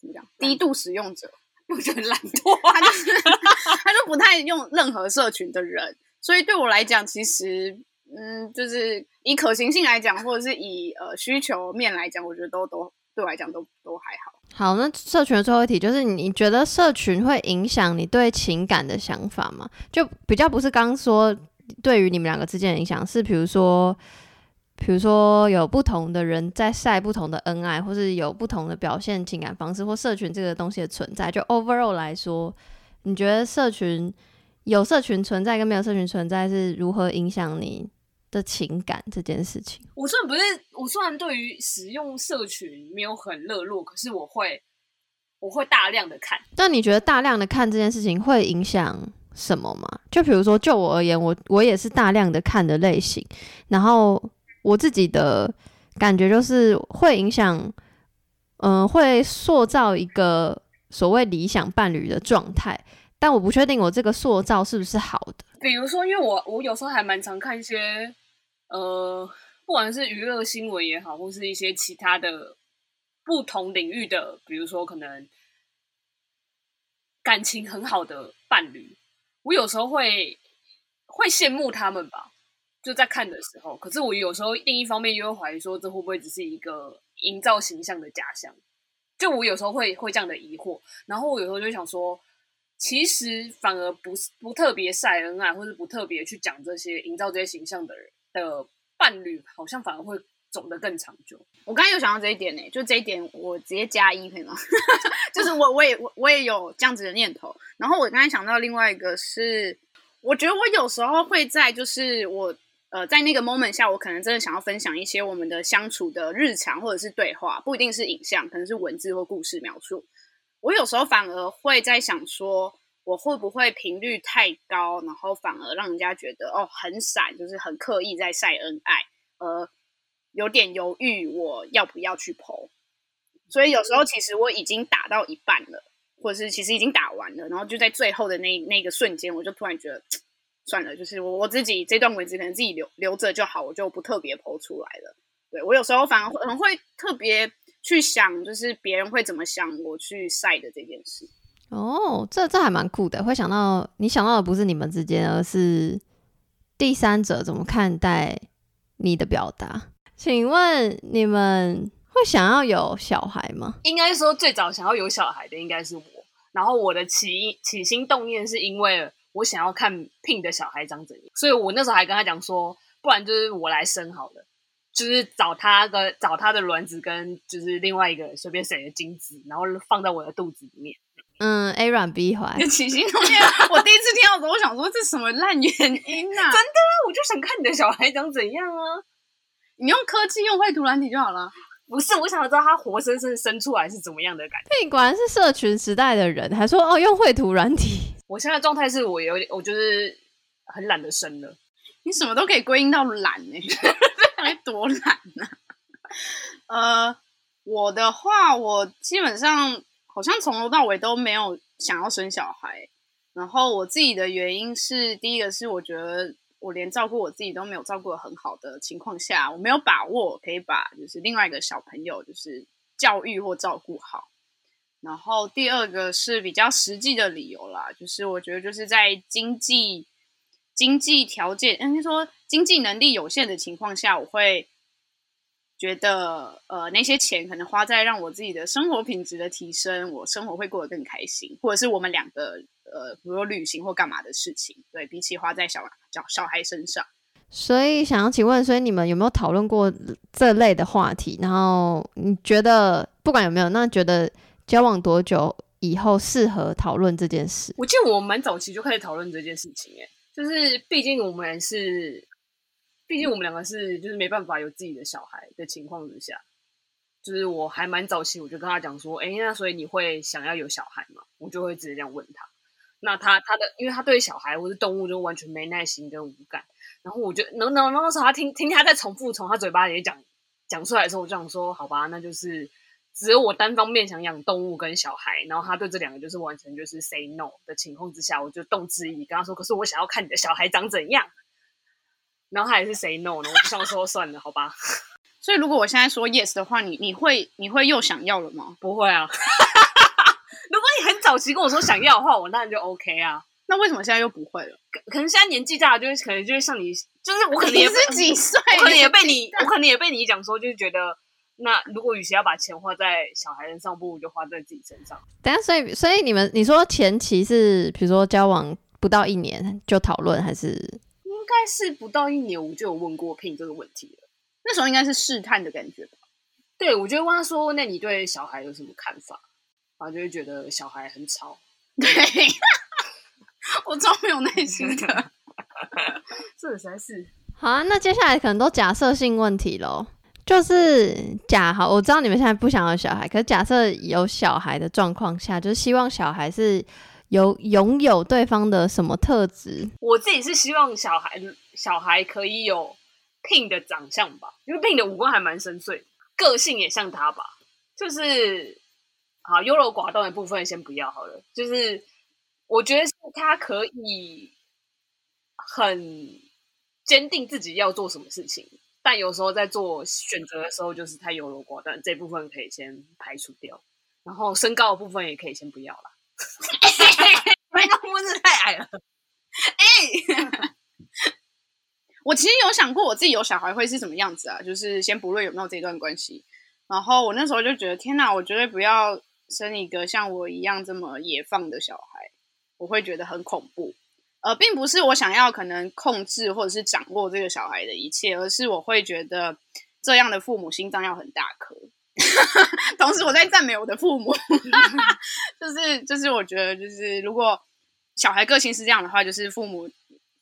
怎么讲低度使用者，我觉得懒惰，他就是他就不太用任何社群的人，所以对我来讲，其实嗯，就是以可行性来讲，或者是以呃需求面来讲，我觉得都都对我来讲都都还好。好，那社群的最后一题就是，你觉得社群会影响你对情感的想法吗？就比较不是刚说。对于你们两个之间的影响是，比如说，比如说有不同的人在晒不同的恩爱，或是有不同的表现情感方式，或社群这个东西的存在。就 overall 来说，你觉得社群有社群存在跟没有社群存在是如何影响你的情感这件事情？我虽然不是，我虽然对于使用社群没有很热络，可是我会，我会大量的看。但你觉得大量的看这件事情会影响？什么嘛？就比如说，就我而言，我我也是大量的看的类型，然后我自己的感觉就是会影响，嗯、会塑造一个所谓理想伴侣的状态，但我不确定我这个塑造是不是好的。比如说，因为我我有时候还蛮常看一些，呃，不管是娱乐新闻也好，或是一些其他的不同领域的，比如说可能感情很好的伴侣。我有时候会会羡慕他们吧，就在看的时候。可是我有时候另一方面又会怀疑说，这会不会只是一个营造形象的假象？就我有时候会会这样的疑惑。然后我有时候就想说，其实反而不是不特别晒恩爱，或是不特别去讲这些营造这些形象的人的伴侣，好像反而会走得更长久。我刚才有想到这一点呢，就这一点我直接加一可以吗？<laughs> 就是我我也我我也有这样子的念头。然后我刚才想到另外一个是，我觉得我有时候会在就是我呃在那个 moment 下，我可能真的想要分享一些我们的相处的日常或者是对话，不一定是影像，可能是文字或故事描述。我有时候反而会在想说，我会不会频率太高，然后反而让人家觉得哦很闪，就是很刻意在晒恩爱，呃。有点犹豫，我要不要去 po？所以有时候其实我已经打到一半了，或者是其实已经打完了，然后就在最后的那那个瞬间，我就突然觉得 <tsk> 算了，就是我我自己这段文字可能自己留留着就好，我就不特别 po 出来了。对，我有时候反而可能会特别去想，就是别人会怎么想我去晒的这件事。哦，这这还蛮酷的，会想到你想到的不是你们之间，而是第三者怎么看待你的表达。请问你们会想要有小孩吗？应该说最早想要有小孩的应该是我，然后我的起起心动念是因为我想要看 Pin 的小孩长怎样，所以我那时候还跟他讲说，不然就是我来生好了，就是找他的找他的卵子跟就是另外一个随便谁的精子，然后放在我的肚子里面。嗯，A 软 B 怀。起心动念，我第一次听到的时候，我想说这什么烂原因啊？<laughs> 真的啊，我就想看你的小孩长怎样啊。你用科技用绘图软体就好了。不是，我想知道他活生生生出来是怎么样的感觉。你果然是社群时代的人，还说哦用绘图软体。我现在状态是我有点，我就是很懒得生了。你什么都可以归因到懒呢、欸？<laughs> 还多懒呢、啊？呃，我的话，我基本上好像从头到尾都没有想要生小孩。然后我自己的原因是，第一个是我觉得。我连照顾我自己都没有照顾得很好的情况下，我没有把握可以把就是另外一个小朋友就是教育或照顾好。然后第二个是比较实际的理由啦，就是我觉得就是在经济经济条件，应该说经济能力有限的情况下，我会觉得呃那些钱可能花在让我自己的生活品质的提升，我生活会过得更开心，或者是我们两个。呃，比如说旅行或干嘛的事情，对，比起花在小小小孩身上。所以想要请问，所以你们有没有讨论过这类的话题？然后你觉得不管有没有，那觉得交往多久以后适合讨论这件事？我记得我蛮早期就开始讨论这件事情，哎，就是毕竟我们是，毕竟我们两个是就是没办法有自己的小孩的情况之下，就是我还蛮早期我就跟他讲说，哎，那所以你会想要有小孩吗？我就会直接这样问他。那他他的，因为他对小孩或是动物就完全没耐心跟无感，然后我就能能那时候他听听他在重复从他嘴巴里讲讲出来的时候，我就想说，好吧，那就是只有我单方面想养动物跟小孩，然后他对这两个就是完全就是 say no 的情况之下，我就动之以跟他说，可是我想要看你的小孩长怎样，然后他还是 say no 呢，我就想说算了，好吧。<laughs> 所以如果我现在说 yes 的话，你你会你会又想要了吗？不会啊。如果你很早期跟我说想要的话，我当然就 OK 啊。那为什么现在又不会了？可可能现在年纪大了，就是可能就是像你，就是我可能也是几岁，我可能也被你，我可能也被你讲说，就是觉得那如果与其要把钱花在小孩身上，不如就花在自己身上。等下，所以所以你们你说前期是比如说交往不到一年就讨论，还是应该是不到一年我就有问过 Pin 这个问题了。那时候应该是试探的感觉吧？对，我就问他说：“那你对小孩有什么看法？”然后就会觉得小孩很吵，<laughs> 对，我超没有耐心的，<laughs> 这实在是。<laughs> 好啊，那接下来可能都假设性问题喽，就是假好，我知道你们现在不想要小孩，可是假设有小孩的状况下，就是希望小孩是有拥有对方的什么特质？我自己是希望小孩小孩可以有 Pin 的长相吧，因为 Pin 的五官还蛮深邃，个性也像他吧，就是。好，优柔寡断的部分先不要好了。就是我觉得是他可以很坚定自己要做什么事情，但有时候在做选择的时候，就是太优柔寡断，这部分可以先排除掉。然后身高的部分也可以先不要了，<laughs> 太矮了。<laughs> 哎，我其实有想过，我自己有小孩会是什么样子啊？就是先不论有没有这段关系，然后我那时候就觉得，天哪，我绝对不要。生一个像我一样这么野放的小孩，我会觉得很恐怖。呃，并不是我想要可能控制或者是掌握这个小孩的一切，而是我会觉得这样的父母心脏要很大颗。<laughs> 同时，我在赞美我的父母，<laughs> 就是就是，我觉得就是，如果小孩个性是这样的话，就是父母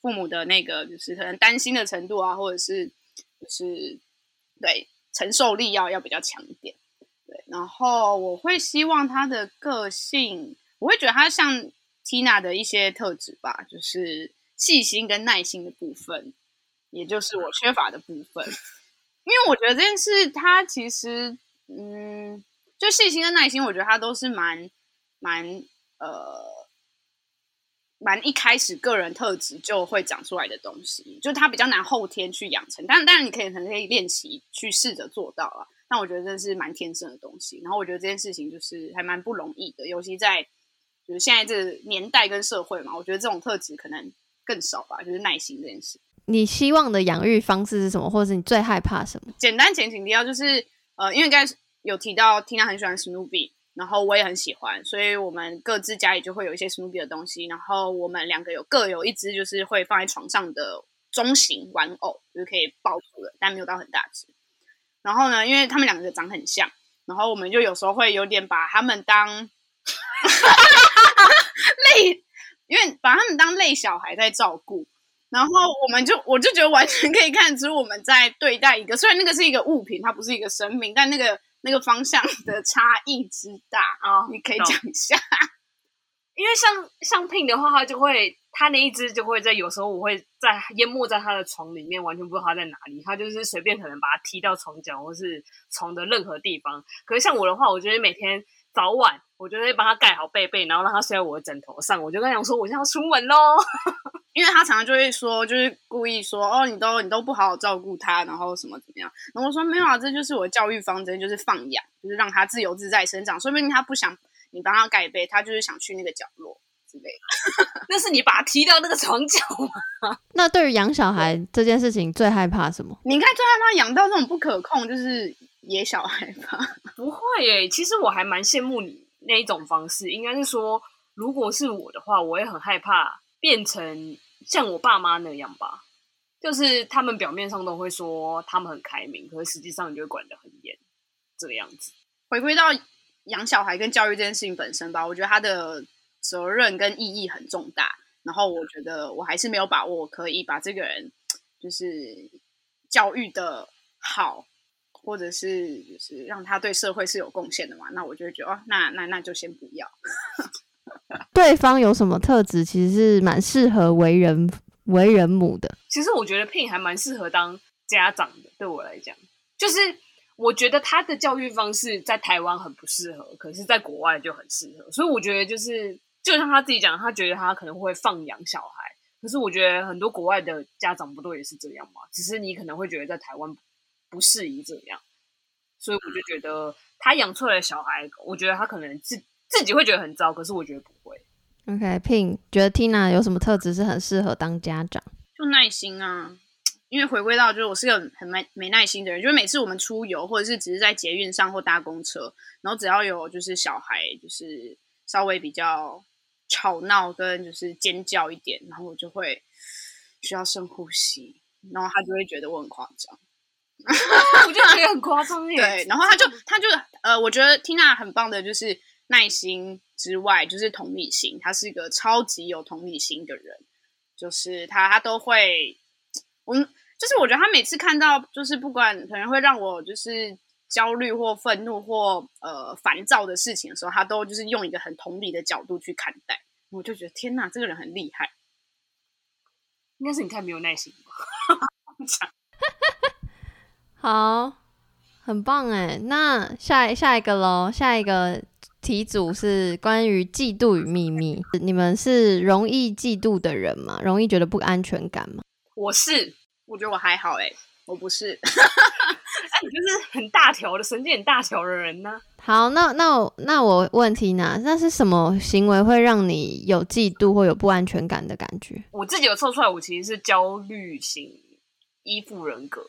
父母的那个，就是可能担心的程度啊，或者是就是对承受力要要比较强一点。然后我会希望他的个性，我会觉得他像 Tina 的一些特质吧，就是细心跟耐心的部分，也就是我缺乏的部分。因为我觉得这件事，他其实。嗯，就细心跟耐心，我觉得他都是蛮蛮呃蛮一开始个人特质就会长出来的东西，就他比较难后天去养成。但当然你可以可能可以练习去试着做到了，但我觉得这是蛮天生的东西。然后我觉得这件事情就是还蛮不容易的，尤其在就是现在这个年代跟社会嘛，我觉得这种特质可能更少吧，就是耐心这件事。你希望的养育方式是什么，或者是你最害怕什么？简单前情提要就是。呃，因为刚才有提到 Tina 很喜欢史努比，然后我也很喜欢，所以我们各自家里就会有一些史努比的东西。然后我们两个有各有一只，就是会放在床上的中型玩偶，就是可以抱住的，但没有到很大只。然后呢，因为他们两个长很像，然后我们就有时候会有点把他们当 <laughs> 累，因为把他们当累小孩在照顾。然后我们就，我就觉得完全可以看出我们在对待一个，虽然那个是一个物品，它不是一个生命，但那个那个方向的差异之大啊，哦、你可以讲一下。因为像像 Pin 的话，他就会，他那一只就会在有时候我会在淹没在他的床里面，完全不知道他在哪里，他就是随便可能把他踢到床角或是床的任何地方。可是像我的话，我觉得每天早晚，我就会帮他盖好被被，然后让他睡在我的枕头上，我就跟他讲说，我现在要出门喽。因为他常常就会说，就是故意说哦，你都你都不好好照顾他，然后什么怎么样？然后我说没有啊，这就是我的教育方针，就是放养，就是让他自由自在生长。说不定他不想你帮他盖被，他就是想去那个角落之类的。<laughs> 那是你把他踢到那个床角吗？<laughs> 那对于养小孩这件事情，最害怕什么？你应该最害怕养到这种不可控，就是野小孩吧？<laughs> 不会耶，其实我还蛮羡慕你那一种方式。应该是说，如果是我的话，我也很害怕变成。像我爸妈那样吧，就是他们表面上都会说他们很开明，可是实际上你就会管得很严，这个样子。回归到养小孩跟教育这件事情本身吧，我觉得他的责任跟意义很重大。然后我觉得我还是没有把握可以把这个人 <tsk> 就是教育的好，或者是就是让他对社会是有贡献的嘛。那我就会觉得哦，那那那就先不要。<laughs> 对方有什么特质，其实是蛮适合为人为人母的。其实我觉得 Pin 还蛮适合当家长的。对我来讲，就是我觉得他的教育方式在台湾很不适合，可是在国外就很适合。所以我觉得就是，就像他自己讲，他觉得他可能会放养小孩，可是我觉得很多国外的家长不都也是这样吗？只是你可能会觉得在台湾不适宜这样，所以我就觉得他养出来的小孩，我觉得他可能自自己会觉得很糟，可是我觉得不会。OK，pink，觉得 Tina 有什么特质是很适合当家长？就耐心啊，因为回归到就是我是个很没没耐心的人，就是每次我们出游或者是只是在捷运上或搭公车，然后只要有就是小孩就是稍微比较吵闹跟就是尖叫一点，然后我就会需要深呼吸，然后他就会觉得我很夸张，<laughs> 我就觉得很夸张耶。<laughs> 对，然后他就他就呃，我觉得 Tina 很棒的就是耐心。之外，就是同理心，他是一个超级有同理心的人，就是他他都会，我就是我觉得他每次看到就是不管可能会让我就是焦虑或愤怒或呃烦躁的事情的时候，他都就是用一个很同理的角度去看待，我就觉得天哪，这个人很厉害，应该是你太没有耐心吧？<laughs> <laughs> 好，很棒哎，那下下一个喽，下一个。题组是关于嫉妒与秘密。你们是容易嫉妒的人吗？容易觉得不安全感吗？我是，我觉得我还好哎，我不是。你就是很大条的神经很大条的人呢、啊。好，那那我那我问题呢？那是什么行为会让你有嫉妒或有不安全感的感觉？我自己有测出来，我其实是焦虑型依附人格，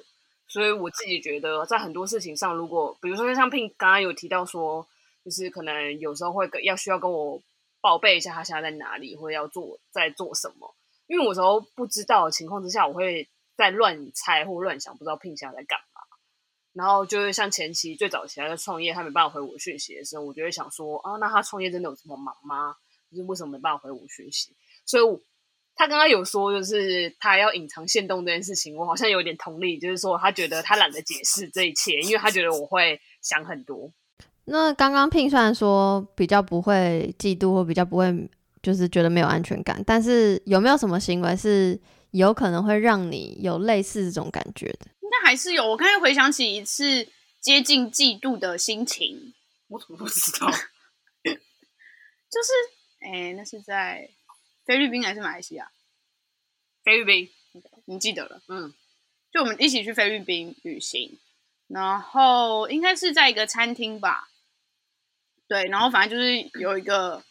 所以我自己觉得在很多事情上，如果比如说像 Pin 刚刚有提到说。就是可能有时候会跟要需要跟我报备一下他现在在哪里，或者要做在做什么。因为我有时候不知道的情况之下，我会在乱猜或乱想，不知道 Pin 现在在干嘛。然后就是像前期最早期他在创业，他没办法回我讯息的时候，我就会想说啊，那他创业真的有这么忙吗？就是为什么没办法回我讯息？所以，他刚刚有说，就是他要隐藏限动这件事情，我好像有点同理，就是说他觉得他懒得解释这一切，因为他觉得我会想很多。那刚刚 Pin 虽然说比较不会嫉妒，或比较不会就是觉得没有安全感，但是有没有什么行为是有可能会让你有类似这种感觉的？应该还是有。我刚才回想起一次接近嫉妒的心情，我怎么不知道？<laughs> 就是，哎、欸，那是在菲律宾还是马来西亚？菲律宾你记得了？嗯，就我们一起去菲律宾旅行，然后应该是在一个餐厅吧。对，然后反正就是有一个，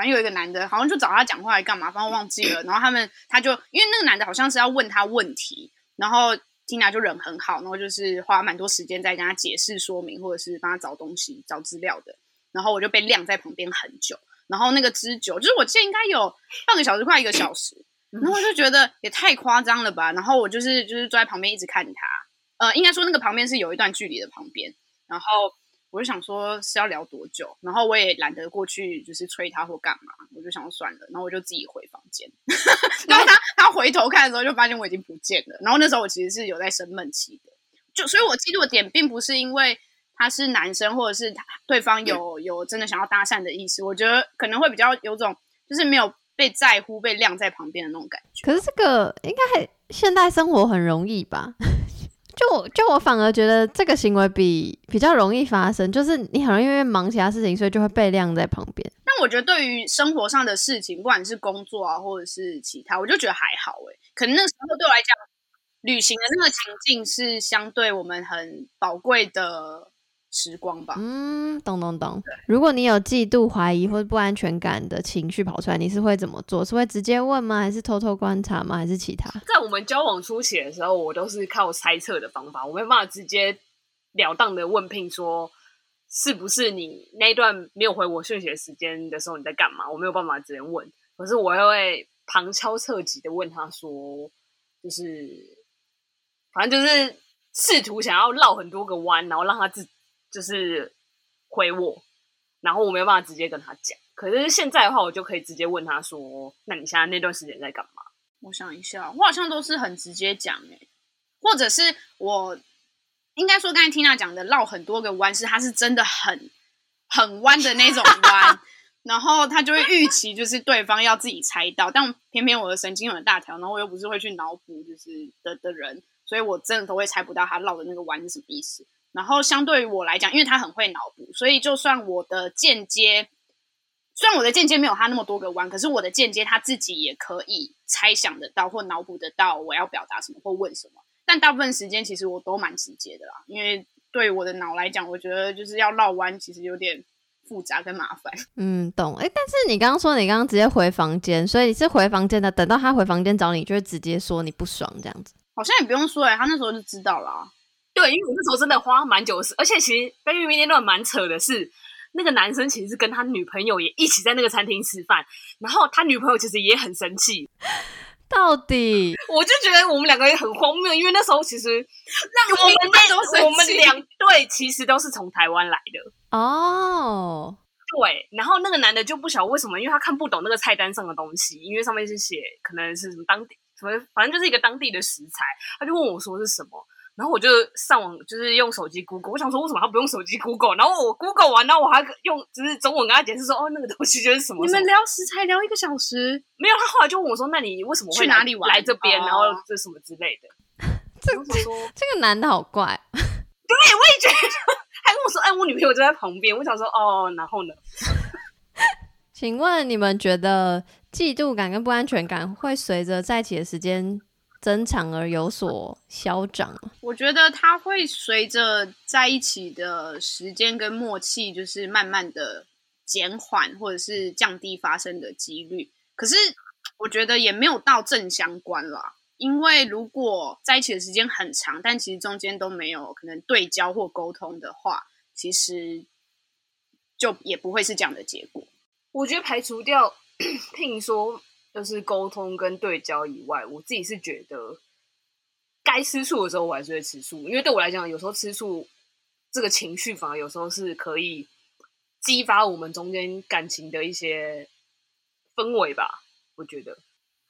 反正有一个男的，好像就找他讲话来干嘛，反正我忘记了。然后他们他就因为那个男的好像是要问他问题，然后。Tina 就人很好，然后就是花蛮多时间在跟他解释说明，或者是帮他找东西、找资料的。然后我就被晾在旁边很久。然后那个支酒，就是我记得应该有半个小时，快一个小时。然后我就觉得也太夸张了吧。然后我就是就是坐在旁边一直看他。呃，应该说那个旁边是有一段距离的旁边。然后。我就想说是要聊多久，然后我也懒得过去就是催他或干嘛，我就想说算了，然后我就自己回房间。<laughs> 然后他他回头看的时候，就发现我已经不见了。然后那时候我其实是有在生闷气的，就所以我嫉妒的点并不是因为他是男生，或者是对方有有真的想要搭讪的意思。我觉得可能会比较有种就是没有被在乎、被晾在旁边的那种感觉。可是这个应该现代生活很容易吧？就我就我反而觉得这个行为比比较容易发生，就是你很容易因为忙其他事情，所以就会被晾在旁边。但我觉得对于生活上的事情，不管是工作啊，或者是其他，我就觉得还好诶。可能那时候对我来讲，旅行的那个情境是相对我们很宝贵的。时光吧，嗯，懂懂懂。如果你有嫉妒、怀疑或者不安全感的情绪跑出来，你是会怎么做？是会直接问吗？还是偷偷观察吗？还是其他？在我们交往初期的时候，我都是靠猜测的方法，我没办法直接了当的问聘说，是不是你那一段没有回我讯息的时间的时候你在干嘛？我没有办法直接问，可是我会旁敲侧击的问他说，就是反正就是试图想要绕很多个弯，然后让他自。就是回我，然后我没有办法直接跟他讲。可是现在的话，我就可以直接问他说：“那你现在那段时间在干嘛？”我想一下，我好像都是很直接讲诶，或者是我应该说刚才 Tina 讲的绕很多个弯，是他是真的很很弯的那种弯，<laughs> 然后他就会预期就是对方要自己猜到，但偏偏我的神经很大条，然后我又不是会去脑补就是的的人，所以我真的都会猜不到他绕的那个弯是什么意思。然后相对于我来讲，因为他很会脑补，所以就算我的间接，虽然我的间接没有他那么多个弯，可是我的间接他自己也可以猜想得到或脑补得到我要表达什么或问什么。但大部分时间其实我都蛮直接的啦，因为对我的脑来讲，我觉得就是要绕弯其实有点复杂跟麻烦。嗯，懂。哎，但是你刚刚说你刚刚直接回房间，所以你是回房间的，等到他回房间找你，就会直接说你不爽这样子。好像也不用说哎，他那时候就知道了啊。对，因为我那时候真的花蛮久的时，而且其实菲律宾那段蛮扯的是，那个男生其实是跟他女朋友也一起在那个餐厅吃饭，然后他女朋友其实也很生气。到底，我就觉得我们两个也很荒谬，因为那时候其实让我们那我们两对其实都是从台湾来的哦。对，然后那个男的就不晓得为什么，因为他看不懂那个菜单上的东西，因为上面是写可能是什么当地什么，反正就是一个当地的食材，他就问我说是什么。然后我就上网，就是用手机 Google。我想说，为什么他不用手机 Google？然后我 Google 完，然后我还用就是中文跟他解释说，哦，那个东西就是什么。你们聊食材聊一个小时，没有。他后来就问我说，那你为什么会去哪里玩？来这边？然后这什么之类的。<laughs> 这个这个男的好怪。<laughs> 对，我也觉得。还跟我说，哎，我女朋友就在旁边。我想说，哦，然后呢？请问你们觉得嫉妒感跟不安全感会随着在一起的时间增长而有所消长，我觉得它会随着在一起的时间跟默契，就是慢慢的减缓或者是降低发生的几率。可是我觉得也没有到正相关啦，因为如果在一起的时间很长，但其实中间都没有可能对焦或沟通的话，其实就也不会是这样的结果。我觉得排除掉 <clears throat> 听说。就是沟通跟对焦以外，我自己是觉得该吃醋的时候，我还是会吃醋，因为对我来讲，有时候吃醋这个情绪反而有时候是可以激发我们中间感情的一些氛围吧。我觉得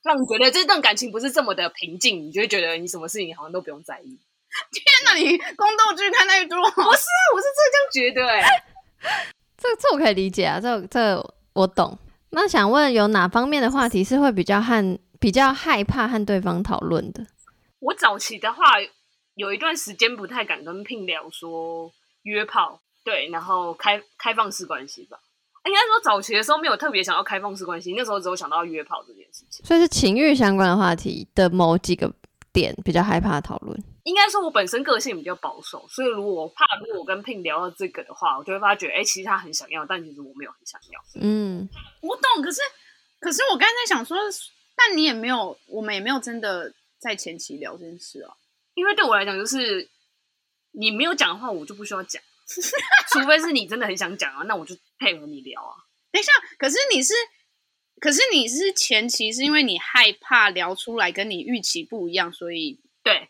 让你觉得这段感情不是这么的平静，你就会觉得你什么事情好像都不用在意。<laughs> 天哪，你宫斗剧看太多？<laughs> 不是，我是这样觉得哎、欸。<laughs> 这这我可以理解啊，这这我懂。那想问，有哪方面的话题是会比较和比较害怕和对方讨论的？我早期的话，有一段时间不太敢跟聘聊说约炮，对，然后开开放式关系吧。应该说早期的时候没有特别想要开放式关系，那时候只有想到约炮这件事情。所以是情欲相关的话题的某几个点比较害怕讨论。应该说，我本身个性比较保守，所以如果我怕，如果我跟 Pin 聊到这个的话，我就会发觉，哎、欸，其实他很想要，但其实我没有很想要。嗯，我懂。可是，可是我刚才在想说，但你也没有，我们也没有真的在前期聊这件事啊。因为对我来讲，就是你没有讲的话，我就不需要讲，<laughs> 除非是你真的很想讲啊，那我就配合你聊啊。等一下，可是你是，可是你是前期是因为你害怕聊出来跟你预期不一样，所以对。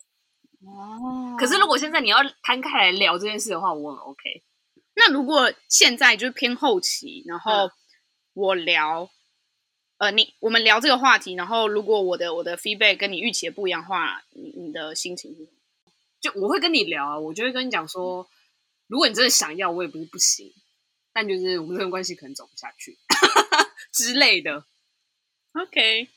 哦，可是如果现在你要摊开来聊这件事的话，我很 OK。那如果现在就是偏后期，然后我聊，嗯、呃，你我们聊这个话题，然后如果我的我的 feedback 跟你预期的不一样的话，你你的心情是什么？就我会跟你聊啊，我就会跟你讲说，如果你真的想要，我也不是不行，但就是我们这段关系可能走不下去 <laughs> 之类的。OK。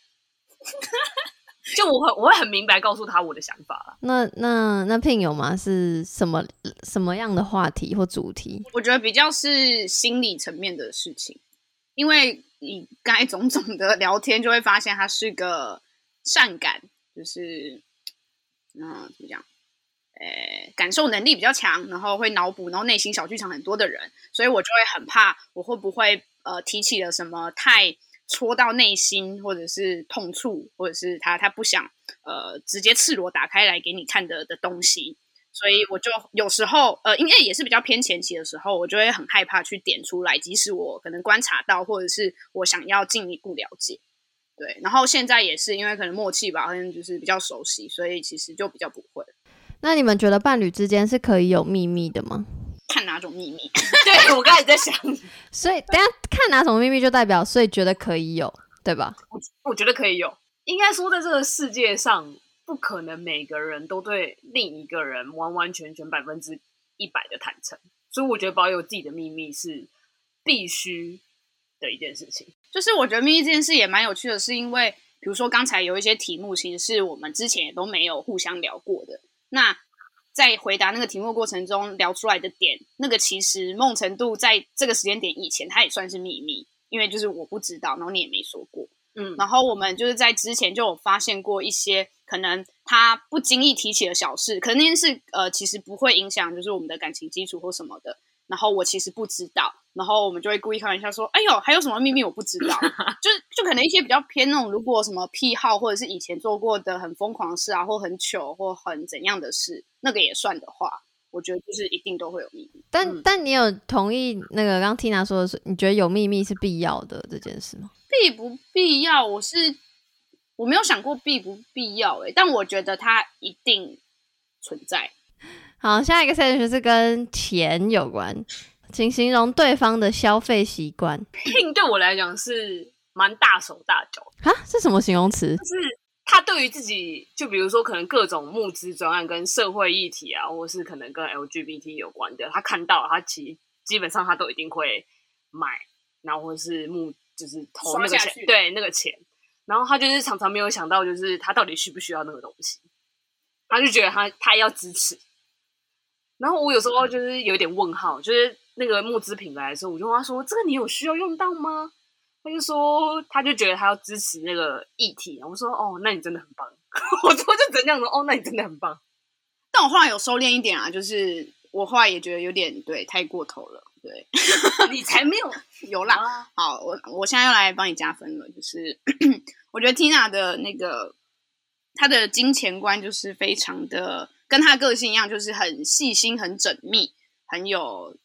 <laughs> 就我会我会很明白告诉他我的想法了。那那那聘友吗？是什么什么样的话题或主题？我觉得比较是心理层面的事情，因为你该种种的聊天，就会发现他是个善感，就是嗯怎么讲？呃，感受能力比较强，然后会脑补，然后内心小剧场很多的人，所以我就会很怕我会不会呃提起了什么太。戳到内心，或者是痛处，或者是他他不想呃直接赤裸打开来给你看的的东西，所以我就有时候呃，因为也是比较偏前期的时候，我就会很害怕去点出来，即使我可能观察到，或者是我想要进一步了解，对。然后现在也是因为可能默契吧，好像就是比较熟悉，所以其实就比较不会。那你们觉得伴侣之间是可以有秘密的吗？看哪种秘密？<laughs> 对，我刚才在想，所以等下看哪种秘密就代表，所以觉得可以有，对吧？我我觉得可以有。应该说，在这个世界上，不可能每个人都对另一个人完完全全百分之一百的坦诚，所以我觉得保有自己的秘密是必须的一件事情。就是我觉得秘密这件事也蛮有趣的，是因为比如说刚才有一些题目，其实是我们之前也都没有互相聊过的。那在回答那个题目过程中聊出来的点，那个其实某种程度在这个时间点以前，它也算是秘密，因为就是我不知道，然后你也没说过，嗯，然后我们就是在之前就有发现过一些可能他不经意提起的小事，可能那件事呃其实不会影响就是我们的感情基础或什么的。然后我其实不知道，然后我们就会故意开玩笑说：“哎呦，还有什么秘密我不知道？” <laughs> 就就可能一些比较偏那种，如果什么癖好或者是以前做过的很疯狂事啊，或很糗或很怎样的事，那个也算的话，我觉得就是一定都会有秘密。但、嗯、但你有同意那个刚 Tina 说的是，你觉得有秘密是必要的这件事吗？必不必要？我是我没有想过必不必要哎、欸，但我觉得它一定存在。好，下一个 section 是跟钱有关，请形容对方的消费习惯。聘对我来讲是蛮大手大脚啊，是什么形容词？就是他对于自己，就比如说可能各种募资专案跟社会议题啊，或是可能跟 LGBT 有关的，他看到他其实基本上他都一定会买，然后或是募，就是投那个钱，对那个钱，然后他就是常常没有想到，就是他到底需不需要那个东西，他就觉得他他要支持。然后我有时候就是有点问号，就是那个募资品来的时候，我就问他说：“这个你有需要用到吗？”他就说，他就觉得他要支持那个议题。我说：“哦，那你真的很棒。<laughs> ”我说就怎样说：“哦，那你真的很棒。”但我后来有收敛一点啊，就是我后来也觉得有点对太过头了。对，你才没有有啦。好，我我现在又来帮你加分了，就是 <coughs> 我觉得 Tina 的那个她的金钱观就是非常的。跟他个性一样，就是很细心、很缜密、很有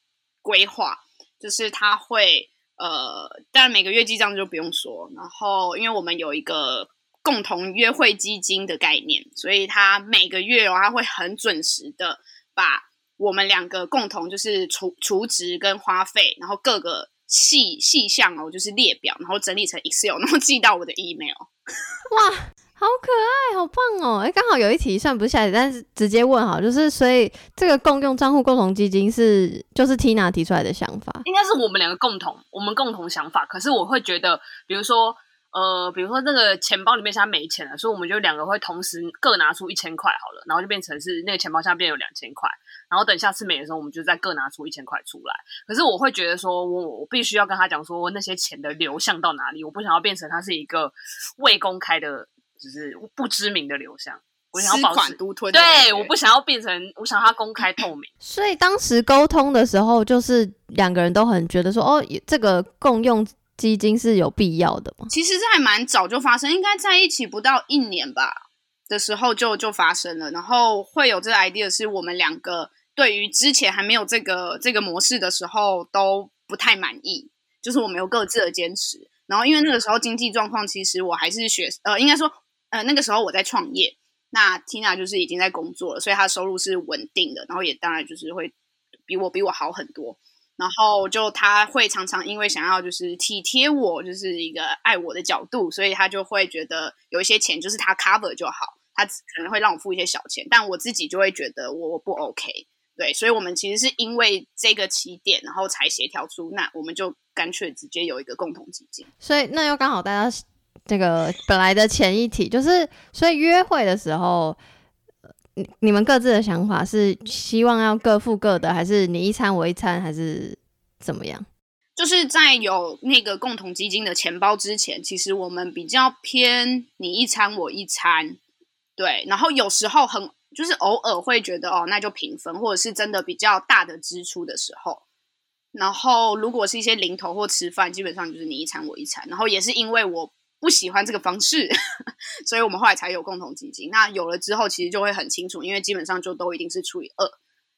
规划。就是他会呃，当然每个月记账就不用说。然后，因为我们有一个共同约会基金的概念，所以他每个月哦，他会很准时的把我们两个共同就是储储值跟花费，然后各个细细项哦，就是列表，然后整理成 Excel，然后寄到我的 email。哇，好可爱，好棒哦！哎，刚好有一题算不下题，但是直接问好，就是所以这个共用账户共同基金是就是 Tina 提出来的想法，应该是我们两个共同，我们共同想法。可是我会觉得，比如说。呃，比如说那个钱包里面现在没钱了，所以我们就两个会同时各拿出一千块好了，然后就变成是那个钱包下边有两千块，然后等下次没的时候，我们就再各拿出一千块出来。可是我会觉得说，我我必须要跟他讲说那些钱的流向到哪里，我不想要变成它是一个未公开的，就是不知名的流向。我想要保持独吞，对，我不想要变成，我想要它公开透明。<clears throat> 所以当时沟通的时候，就是两个人都很觉得说，哦，这个共用。基金是有必要的吗？其实这还蛮早就发生，应该在一起不到一年吧的时候就就发生了。然后会有这个 idea 是我们两个对于之前还没有这个这个模式的时候都不太满意，就是我们有各自的坚持。然后因为那个时候经济状况，其实我还是学呃，应该说呃那个时候我在创业，那 Tina 就是已经在工作了，所以她收入是稳定的，然后也当然就是会比我比我好很多。然后就他会常常因为想要就是体贴我，就是一个爱我的角度，所以他就会觉得有一些钱就是他 cover 就好，他可能会让我付一些小钱，但我自己就会觉得我不 OK，对，所以我们其实是因为这个起点，然后才协调出那我们就干脆直接有一个共同基金。所以那又刚好大家这个本来的前一题就是，所以约会的时候。你们各自的想法是希望要各付各的，还是你一餐我一餐，还是怎么样？就是在有那个共同基金的钱包之前，其实我们比较偏你一餐我一餐，对。然后有时候很就是偶尔会觉得哦，那就平分，或者是真的比较大的支出的时候，然后如果是一些零头或吃饭，基本上就是你一餐我一餐。然后也是因为我。不喜欢这个方式，<laughs> 所以我们后来才有共同基金。那有了之后，其实就会很清楚，因为基本上就都一定是除以二。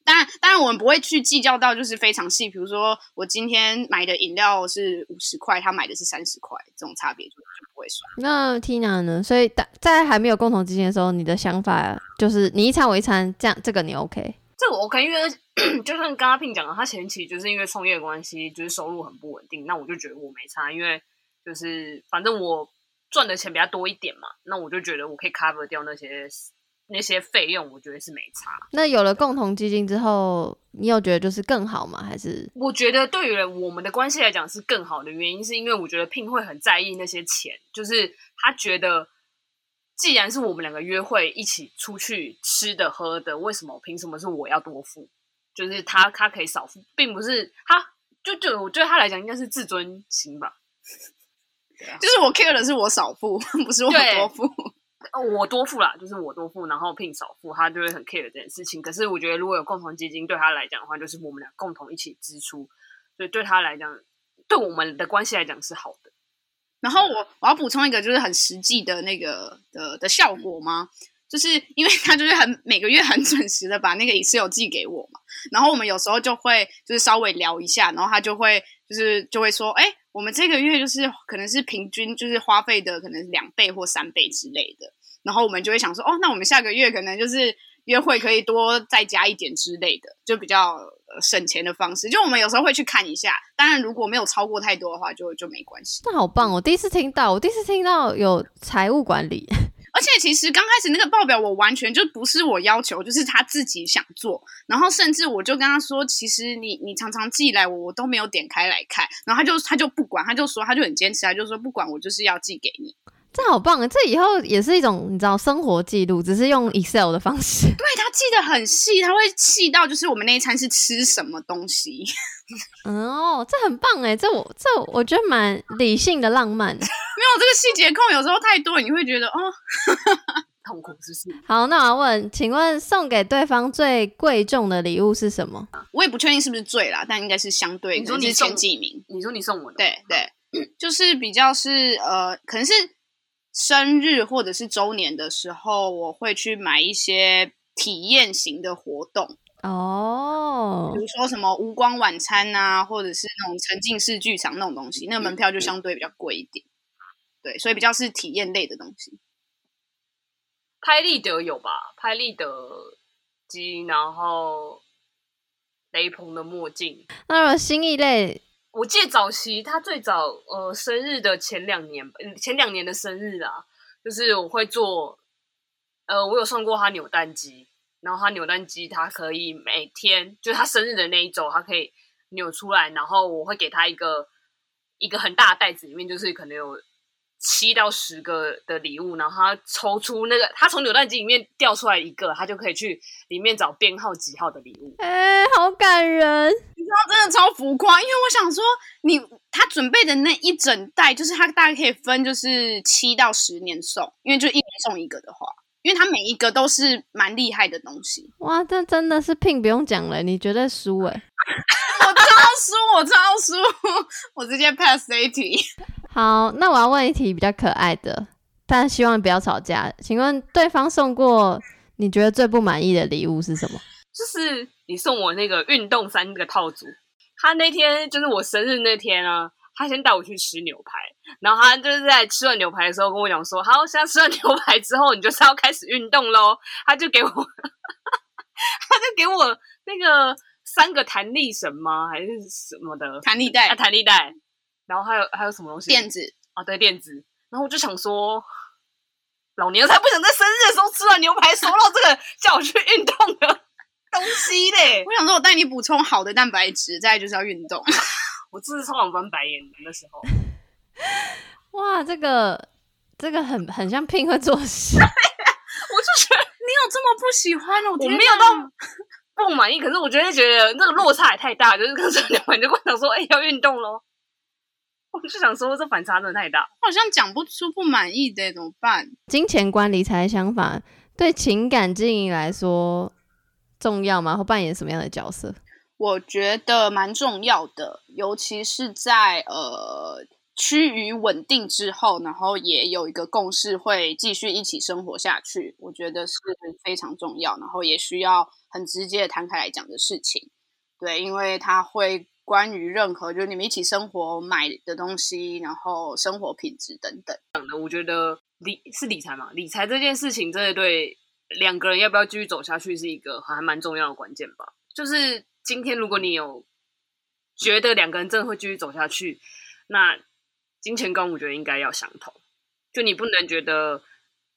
当然，当然我们不会去计较到就是非常细，比如说我今天买的饮料是五十块，他买的是三十块，这种差别就就不会算。那 Tina 呢？所以在还没有共同基金的时候，你的想法就是你一餐我一餐，这样这个你 OK？这个我 OK，因为 <clears throat> 就像刚刚 Pin 讲的，他前期就是因为创业的关系，就是收入很不稳定，那我就觉得我没差，因为。就是反正我赚的钱比较多一点嘛，那我就觉得我可以 cover 掉那些那些费用，我觉得是没差。那有了共同基金之后，你有觉得就是更好吗？还是我觉得对于我们的关系来讲是更好的原因，是因为我觉得 Pin 会很在意那些钱，就是他觉得既然是我们两个约会一起出去吃的喝的，为什么凭什么是我要多付？就是他他可以少付，并不是他就就我对他来讲应该是自尊心吧。就是我 care 的是我少付，<laughs> 不是我多付。我多付啦，就是我多付，然后 Pin 少付，他就会很 care 这件事情。可是我觉得如果有共同基金，对他来讲的话，就是我们俩共同一起支出，所以对他来讲，对我们的关系来讲是好的。然后我我要补充一个，就是很实际的那个的的效果吗？就是因为他就是很每个月很准时的把那个 Excel 寄给我嘛，然后我们有时候就会就是稍微聊一下，然后他就会就是就会说，哎。我们这个月就是可能是平均就是花费的可能两倍或三倍之类的，然后我们就会想说，哦，那我们下个月可能就是约会可以多再加一点之类的，就比较省钱的方式。就我们有时候会去看一下，当然如果没有超过太多的话就，就就没关系。那好棒哦！第一次听到，我第一次听到有财务管理。而且其实刚开始那个报表我完全就不是我要求，就是他自己想做。然后甚至我就跟他说，其实你你常常寄来我，我都没有点开来看。然后他就他就不管，他就说他就很坚持，他就说不管我就是要寄给你。这好棒啊！这以后也是一种你知道生活记录，只是用 Excel 的方式。对，他记得很细，他会细到就是我们那一餐是吃什么东西。<laughs> 哦，这很棒哎！这我这我觉得蛮理性的浪漫。没有这个细节控，有时候太多，你会觉得哦，<laughs> 痛苦是不是？好，那我要问，请问送给对方最贵重的礼物是什么？我也不确定是不是最啦，但应该是相对，你说你前几名？你说你送我的？对对，就是比较是呃，可能是。生日或者是周年的时候，我会去买一些体验型的活动哦，比如说什么无光晚餐啊，或者是那种沉浸式剧场那种东西，那个门票就相对比较贵一点。对，所以比较是体验类的东西。拍立得有吧？拍立得机，然后雷朋的墨镜。那新一类，我记得早期他最早呃生日的前两年，前两年的生日啊，就是我会做，呃，我有送过他扭蛋机，然后他扭蛋机他可以每天，就是他生日的那一周，他可以扭出来，然后我会给他一个一个很大的袋子，里面就是可能有。七到十个的礼物，然后他抽出那个，他从扭蛋机里面掉出来一个，他就可以去里面找编号几号的礼物。哎、好感人！你知道，真的超浮夸。因为我想说，你他准备的那一整袋，就是他大概可以分，就是七到十年送，因为就一年送一个的话，因为他每一个都是蛮厉害的东西。哇，这真的是聘不用讲了，你绝对输哎！<laughs> 我超输，我超输，我直接 pass 这一题。好，那我要问一题比较可爱的，但希望不要吵架。请问对方送过你觉得最不满意的礼物是什么？就是你送我那个运动衫那个套组。他那天就是我生日那天啊，他先带我去吃牛排，然后他就是在吃完牛排的时候跟我讲说：“好，现在吃完牛排之后，你就是要开始运动喽。”他就给我，<laughs> 他就给我那个三个弹力绳吗？还是什么的弹力带？啊，弹力带。然后还有还有什么东西？垫子啊，对，垫子。然后我就想说，老娘才不想在生日的时候吃完牛排收到这个叫我去运动的东西嘞！<laughs> 我想说，我带你补充好的蛋白质，再来就是要运动。<laughs> 我真是超想翻白眼的那时候。<laughs> 哇，这个这个很很像 Pin 会做事。我就觉得你有这么不喜欢哦？我没有到不满意，可是我觉得觉得那个落差也太大，就是跟吃完牛排就跟我讲说，哎，要运动喽。我就想说，这反差真的太大，我好像讲不出不满意的，怎么办？金钱观、理财想法对情感经营来说重要吗？或扮演什么样的角色？我觉得蛮重要的，尤其是在呃趋于稳定之后，然后也有一个共识，会继续一起生活下去。我觉得是非常重要，然后也需要很直接的摊开来讲的事情。对，因为它会。关于任何就是你们一起生活买的东西，然后生活品质等等，我觉得理是理财嘛，理财这件事情真的对两个人要不要继续走下去是一个还蛮重要的关键吧。就是今天如果你有觉得两个人真的会继续走下去，那金钱观我觉得应该要相同。就你不能觉得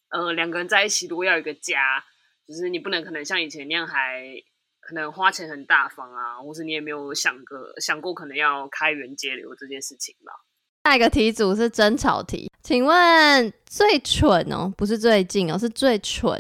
呃两个人在一起如果要有一个家，就是你不能可能像以前那样还。可能花钱很大方啊，或是你也没有想过想过可能要开源节流这件事情吧。下一个题组是争吵题，请问最蠢哦，不是最近哦，是最蠢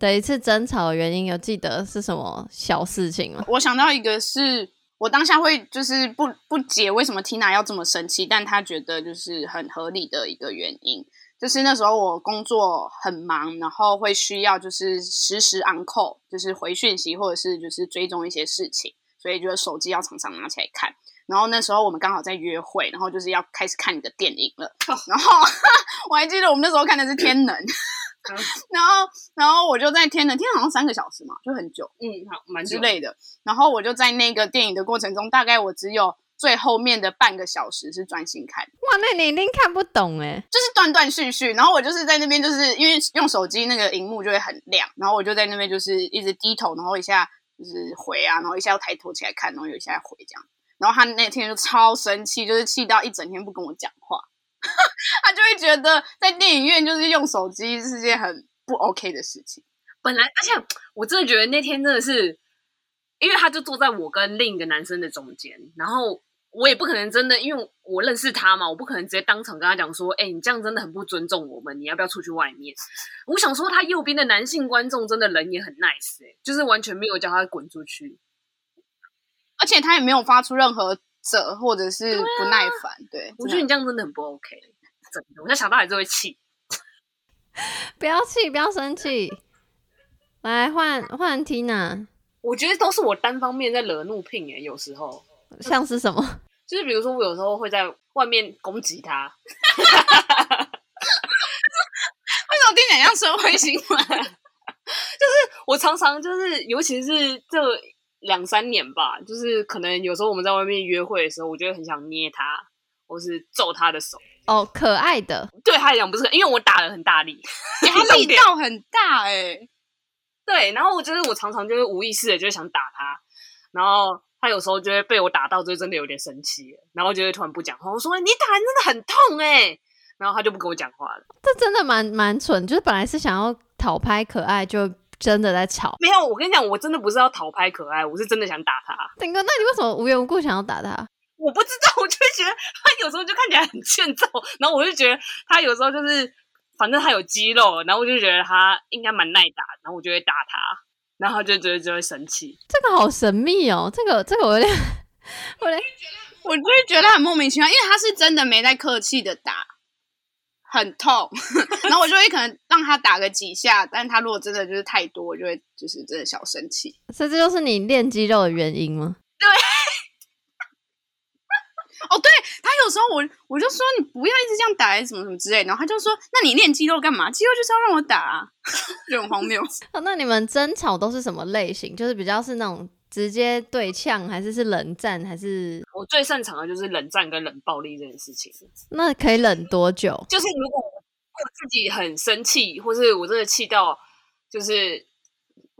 的一次争吵的原因，有记得是什么小事情吗？我想到一个是我当下会就是不不解为什么 Tina 要这么生气，但她觉得就是很合理的一个原因。就是那时候我工作很忙，然后会需要就是实时 on call，就是回讯息或者是就是追踪一些事情，所以就是手机要常常拿起来看。然后那时候我们刚好在约会，然后就是要开始看你的电影了。<laughs> 然后 <laughs> 我还记得我们那时候看的是《天能》，<laughs> 然后然后我就在《天能》，天能好像三个小时嘛，就很久，嗯，好，蛮之类的。然后我就在那个电影的过程中，大概我只有。最后面的半个小时是专心看，哇，那你一定看不懂诶，就是断断续续。然后我就是在那边，就是因为用手机那个荧幕就会很亮，然后我就在那边就是一直低头，然后一下就是回啊，然后一下又抬头起来看，然后有一下回这样。然后他那天就超生气，就是气到一整天不跟我讲话，<laughs> 他就会觉得在电影院就是用手机是件很不 OK 的事情。本来，而且我真的觉得那天真的是，因为他就坐在我跟另一个男生的中间，然后。我也不可能真的，因为我认识他嘛，我不可能直接当场跟他讲说：“哎、欸，你这样真的很不尊重我们，你要不要出去外面？”我想说，他右边的男性观众真的人也很 nice，哎，就是完全没有叫他滚出去，而且他也没有发出任何责或者是不耐烦。对，啊、对，我觉得你这样真的很不 OK，真的，我在想到还是会气。<laughs> 不要气，不要生气，来换换 Tina。我觉得都是我单方面在惹怒 Pin，哎，有时候。像是什么？<laughs> 就是比如说，我有时候会在外面攻击他。<laughs> 为什么听起来像社会新闻？就是我常常就是，尤其是这两三年吧，就是可能有时候我们在外面约会的时候，我就会很想捏他，或是揍他的手。哦，可爱的，对他来讲不是，因为我打得很大力，他力道很大哎、欸。对，然后我就是我常常就是无意识的就想打他，然后他有时候就会被我打到，就真的有点生气，然后就会突然不讲话。我说：“你打人真的很痛哎！”然后他就不跟我讲话了。这真的蛮蛮蠢，就是本来是想要讨拍可爱，就真的在吵。没有，我跟你讲，我真的不是要讨拍可爱，我是真的想打他。顶哥，那你为什么无缘无故想要打他？我不知道，我就会觉得他有时候就看起来很欠揍，然后我就觉得他有时候就是，反正他有肌肉，然后我就觉得他应该蛮耐打，然后我就会打他，然后他就觉得就会生气。这个好神秘哦，这个这个我有点，<laughs> 我有点，我就会觉得很莫名其妙，因为他是真的没在客气的打，很痛，然后我就会可能让他打个几下，但他如果真的就是太多，我就会就是真的小生气。所以这就是你练肌肉的原因吗？对。哦，对，他有时候我我就说你不要一直这样打，什么什么之类，然后他就说，那你练肌肉干嘛？肌肉就是要让我打啊，<laughs> 就很荒谬。<laughs> 哦，那你们争吵都是什么类型？就是比较是那种直接对呛，还是是冷战，还是？我最擅长的就是冷战跟冷暴力这件事情。那可以冷多久？就是如果我自己很生气，或是我真的气到，就是。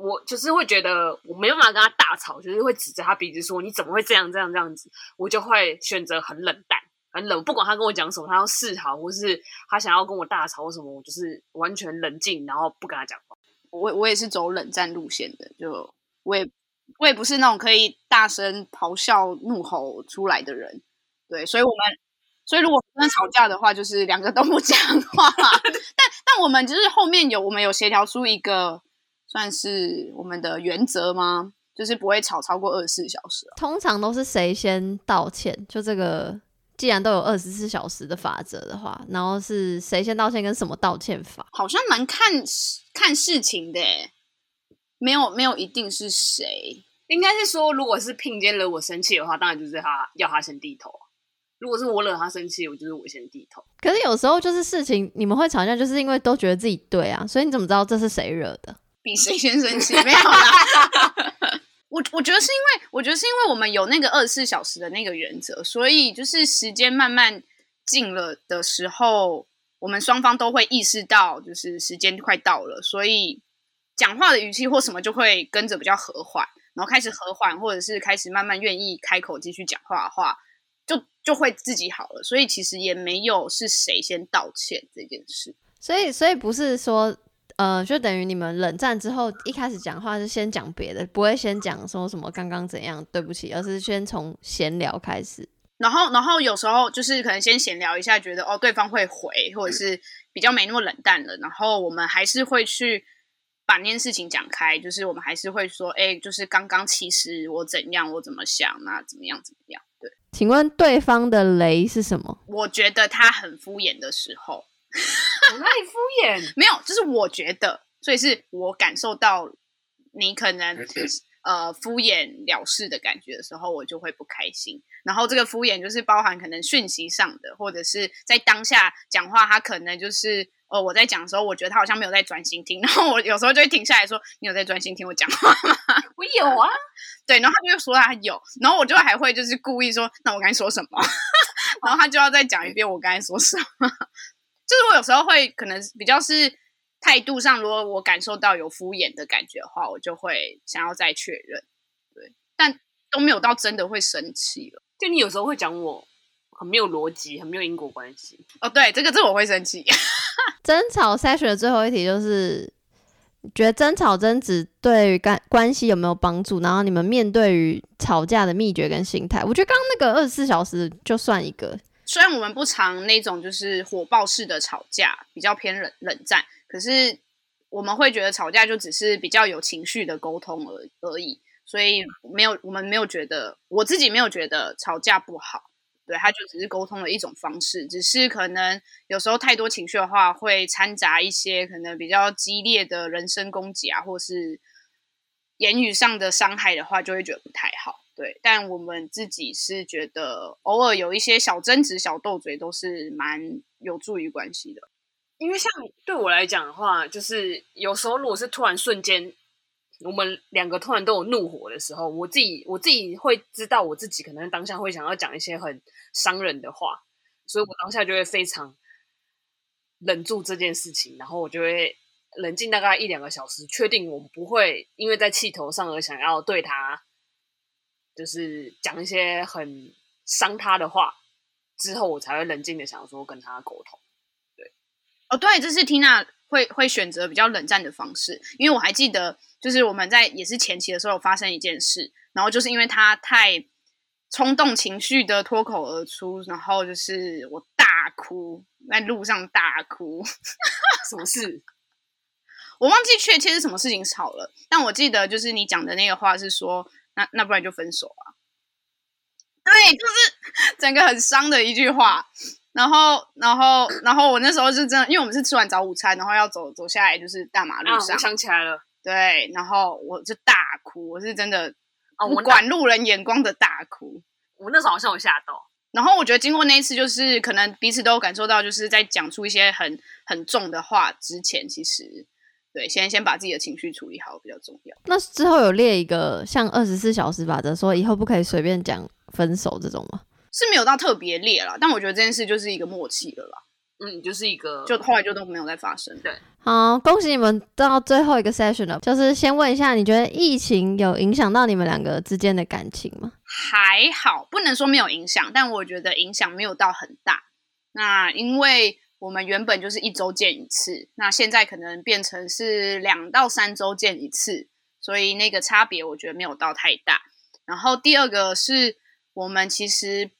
我就是会觉得我没办法跟他大吵，就是会指着他鼻子说，你怎么会这样这样这样子，我就会选择很冷淡，很冷，不管他跟我讲什么，他要示好，或是他想要跟我大吵什么，我就是完全冷静，然后不跟他讲话。我我也是走冷战路线的，就我也我也不是那种可以大声咆哮怒吼出来的人，对，所以我们所以如果真的吵架的话，就是两个都不讲话，<laughs> 但但我们就是后面有我们有协调出一个。算是我们的原则吗？就是不会吵超过二十四小时。通常都是谁先道歉？就这个，既然都有二十四小时的法则的话，然后是谁先道歉跟什么道歉法？好像蛮看看事情的，没有没有一定是谁。应该是说，如果是聘坚惹我生气的话，当然就是他要他先低头。如果是我惹他生气，我就是我先低头。可是有时候就是事情你们会吵架，就是因为都觉得自己对啊，所以你怎么知道这是谁惹的？比谁先生气没有啦，<laughs> 我我觉得是因为我觉得是因为我们有那个二十四小时的那个原则，所以就是时间慢慢近了的时候，我们双方都会意识到就是时间快到了，所以讲话的语气或什么就会跟着比较和缓，然后开始和缓，或者是开始慢慢愿意开口继续讲话的话，就就会自己好了。所以其实也没有是谁先道歉这件事，所以所以不是说。呃，就等于你们冷战之后，一开始讲话是先讲别的，不会先讲说什么刚刚怎样，对不起，而是先从闲聊开始。然后，然后有时候就是可能先闲聊一下，觉得哦对方会回，或者是比较没那么冷淡了。然后我们还是会去把那件事情讲开，就是我们还是会说，哎，就是刚刚其实我怎样，我怎么想，那怎么样怎么样？对，请问对方的雷是什么？我觉得他很敷衍的时候。我哪里敷衍？<laughs> 没有，就是我觉得，所以是我感受到你可能 <laughs> 呃敷衍了事的感觉的时候，我就会不开心。然后这个敷衍就是包含可能讯息上的，或者是在当下讲话，他可能就是呃我在讲的时候，我觉得他好像没有在专心听，<laughs> 然后我有时候就会停下来说：“你有在专心听我讲话吗？” <laughs> 我有啊，对，然后他就说他有，然后我就还会就是故意说：“那我刚才说什么？” <laughs> 然后他就要再讲一遍我刚才说什么。就是我有时候会可能比较是态度上，如果我感受到有敷衍的感觉的话，我就会想要再确认，对，但都没有到真的会生气了。就你有时候会讲我很没有逻辑，很没有因果关系。哦，对，这个这我会生气。<laughs> 争吵筛选的最后一题就是，觉得争吵争执对于关关系有没有帮助？然后你们面对于吵架的秘诀跟心态，我觉得刚刚那个二十四小时就算一个。虽然我们不常那种就是火爆式的吵架，比较偏冷冷战，可是我们会觉得吵架就只是比较有情绪的沟通而而已，所以没有我们没有觉得，我自己没有觉得吵架不好，对，它就只是沟通的一种方式，只是可能有时候太多情绪的话，会掺杂一些可能比较激烈的人身攻击啊，或是言语上的伤害的话，就会觉得不太好。对，但我们自己是觉得，偶尔有一些小争执、小斗嘴，都是蛮有助于关系的。因为像对我来讲的话，就是有时候如果是突然瞬间，我们两个突然都有怒火的时候，我自己我自己会知道，我自己可能当下会想要讲一些很伤人的话，所以我当下就会非常忍住这件事情，然后我就会冷静大概一两个小时，确定我不会因为在气头上而想要对他，就是讲一些很伤他的话，之后我才会冷静的想说跟他沟通。对，哦，对，这是 Tina 会会选择比较冷战的方式，因为我还记得，就是我们在也是前期的时候发生一件事，然后就是因为他太冲动情绪的脱口而出，然后就是我大哭，在路上大哭，<laughs> 什么事？我忘记确切是什么事情吵了，但我记得就是你讲的那个话是说，那那不然就分手啊？对，就是整个很伤的一句话。然后，然后，然后我那时候是真的，因为我们是吃完早午餐，然后要走走下来，就是大马路上。啊、我想起来了，对，然后我就大哭，我是真的不管路人眼光的大哭。哦、我那时候好像有吓到。然后我觉得经过那一次，就是可能彼此都有感受到，就是在讲出一些很很重的话之前，其实对，先先把自己的情绪处理好比较重要。那之后有列一个像二十四小时法则，说以后不可以随便讲分手这种吗？是没有到特别烈了，但我觉得这件事就是一个默契了啦。嗯，就是一个，就后来就都没有再发生。对，好，恭喜你们到最后一个 session 了。就是先问一下，你觉得疫情有影响到你们两个之间的感情吗？还好，不能说没有影响，但我觉得影响没有到很大。那因为我们原本就是一周见一次，那现在可能变成是两到三周见一次，所以那个差别我觉得没有到太大。然后第二个是我们其实。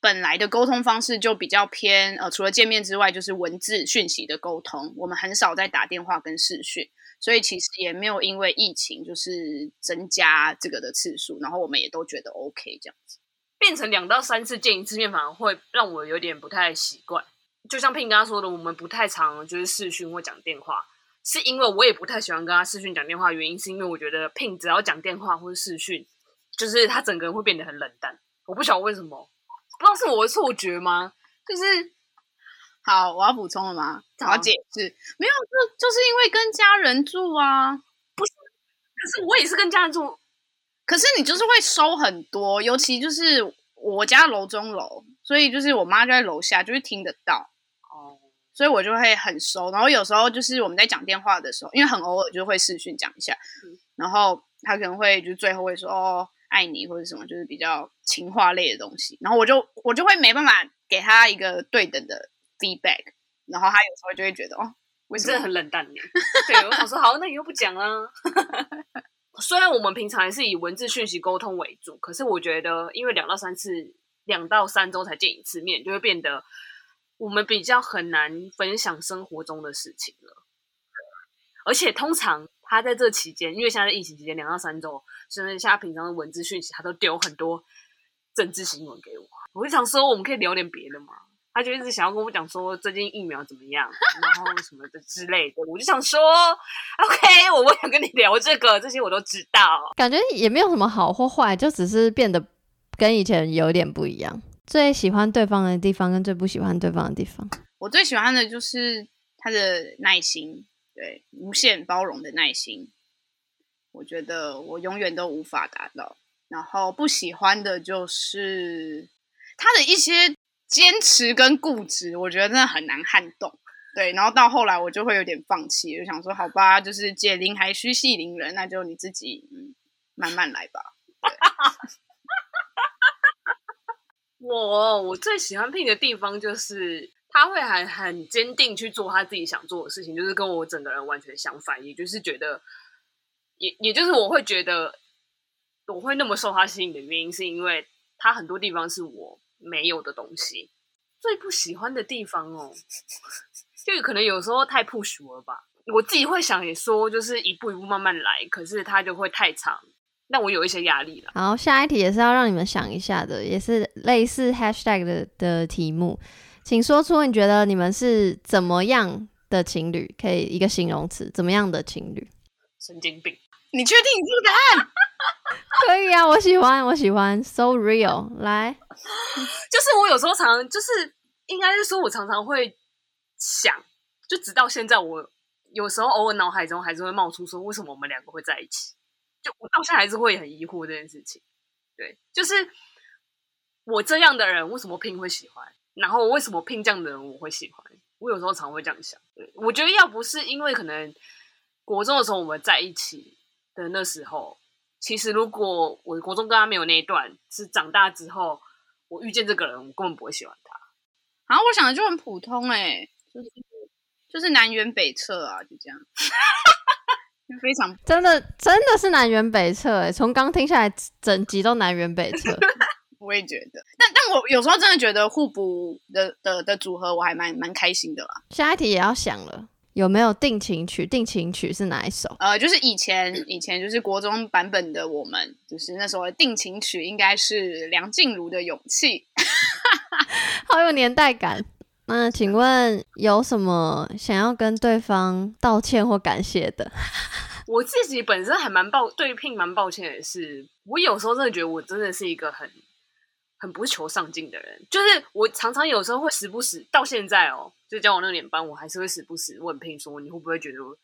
本来的沟通方式就比较偏，呃，除了见面之外，就是文字讯息的沟通。我们很少在打电话跟视讯，所以其实也没有因为疫情就是增加这个的次数。然后我们也都觉得 OK 这样子，变成两到三次见一次面，反而会让我有点不太习惯。就像 Pin 刚刚说的，我们不太常就是视讯或讲电话，是因为我也不太喜欢跟他视讯讲电话。原因是因为我觉得 Pin 只要讲电话或者视讯，就是他整个人会变得很冷淡。我不晓得为什么。不知道是我的错觉吗？就是好，我要补充了吗？我要解释，没有，就就是因为跟家人住啊，不是？可是我也是跟家人住，可是你就是会收很多，尤其就是我家楼中楼，所以就是我妈就在楼下，就会听得到哦，所以我就会很收。然后有时候就是我们在讲电话的时候，因为很偶尔就会视讯讲一下，嗯、然后他可能会就最后会说哦。爱你或者什么，就是比较情话类的东西，然后我就我就会没办法给他一个对等的 feedback，然后他有时候就会觉得哦，我真的很冷淡你。<laughs> 对，我想说好，那你又不讲啊。虽然我们平常也是以文字讯息沟通为主，可是我觉得因为两到三次，两到三周才见一次面，就会变得我们比较很难分享生活中的事情了，而且通常。他在这期间，因为现在在疫情期间，两到三周，甚至像他平常的文字讯息，他都丢很多政治新闻给我。我就想说，我们可以聊点别的嘛？他就一直想要跟我讲说，最近疫苗怎么样，然后什么的之类的。我就想说，OK，我不想跟你聊这个，这些我都知道。感觉也没有什么好或坏，就只是变得跟以前有点不一样。最喜欢对方的地方跟最不喜欢对方的地方，我最喜欢的就是他的耐心。对，无限包容的耐心，我觉得我永远都无法达到。然后不喜欢的就是他的一些坚持跟固执，我觉得真的很难撼动。对，然后到后来我就会有点放弃，就想说好吧，就是解铃还须系铃人，那就你自己慢慢来吧。<laughs> 我我最喜欢拼的地方就是。他会还很坚定去做他自己想做的事情，就是跟我整个人完全相反，也就是觉得，也也就是我会觉得，我会那么受他吸引的原因，是因为他很多地方是我没有的东西。最不喜欢的地方哦，<laughs> 就可能有时候太 push 了吧。我自己会想也说，就是一步一步慢慢来，可是他就会太长，那我有一些压力了。好，下一题也是要让你们想一下的，也是类似 hashtag 的的题目。请说出你觉得你们是怎么样的情侣？可以一个形容词，怎么样的情侣？神经病！你确定你这个答案？可以啊，我喜欢，我喜欢，so real。来，就是我有时候常常，就是应该是说，我常常会想，就直到现在，我有时候偶尔脑海中还是会冒出说，为什么我们两个会在一起？就我到现在还是会很疑惑这件事情。对，就是我这样的人，为什么 Pin 会喜欢？然后为什么聘这样的人我会喜欢？我有时候常会这样想。对，我觉得要不是因为可能国中的时候我们在一起的那时候，其实如果我国中跟他没有那一段，是长大之后我遇见这个人，我根本不会喜欢他。然后我想的就很普通哎、欸，就是就是南辕北辙啊，就这样。<laughs> 非常真的真的是南辕北辙哎、欸，从刚听下来整集都南辕北辙。<laughs> 我也觉得，但但我有时候真的觉得互补的的的组合我还蛮蛮开心的啦。下一题也要想了，有没有定情曲？定情曲是哪一首？呃，就是以前以前就是国中版本的我们，就是那时候的定情曲应该是梁静茹的《勇气》，<laughs> 好有年代感。那请问有什么想要跟对方道歉或感谢的？<laughs> 我自己本身还蛮抱对 Pin 蛮抱歉的是，我有时候真的觉得我真的是一个很很不求上进的人，就是我常常有时候会时不时到现在哦，就教我那年班，我还是会时不时问 Pin 说，你会不会觉得我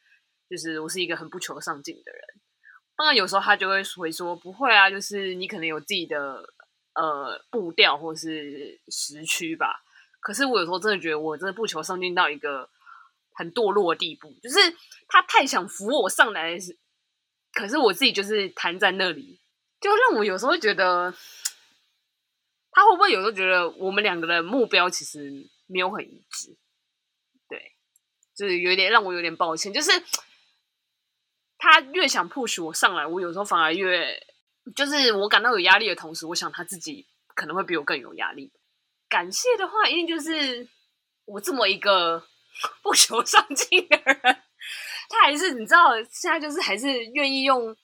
就是我是一个很不求上进的人？当然有时候他就会回说不会啊，就是你可能有自己的呃步调或是时区吧。可是我有时候真的觉得我真的不求上进到一个很堕落的地步，就是他太想扶我上来，可是我自己就是瘫在那里，就让我有时候会觉得，他会不会有时候觉得我们两个的目标其实没有很一致？对，就是有点让我有点抱歉，就是他越想 push 我上来，我有时候反而越就是我感到有压力的同时，我想他自己可能会比我更有压力。感谢的话，一定就是我这么一个 <laughs> 不求上进的人，他还是你知道，现在就是还是愿意用，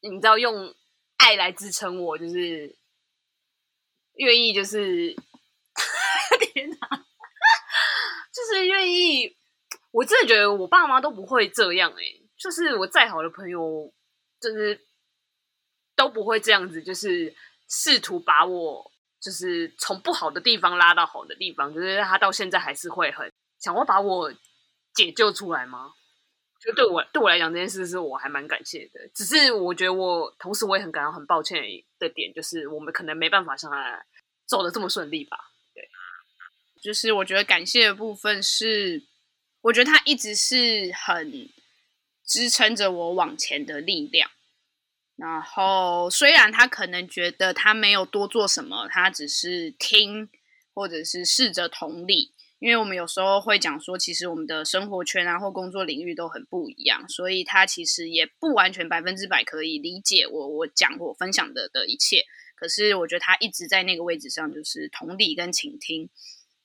你知道用爱来支撑我，就是愿意就是 <laughs> 天哪，就是愿意。我真的觉得我爸妈都不会这样哎、就是我再好的朋友，就是都不会这样子，就是试图把我。就是从不好的地方拉到好的地方，就是他到现在还是会很想要把我解救出来吗？就对我对我来讲，这件事是我还蛮感谢的。只是我觉得我同时我也很感到很抱歉的点，就是我们可能没办法像他走的这么顺利吧。对，就是我觉得感谢的部分是，我觉得他一直是很支撑着我往前的力量。然后，虽然他可能觉得他没有多做什么，他只是听，或者是试着同理。因为我们有时候会讲说，其实我们的生活圈啊或工作领域都很不一样，所以他其实也不完全百分之百可以理解我我讲我分享的的一切。可是我觉得他一直在那个位置上，就是同理跟倾听。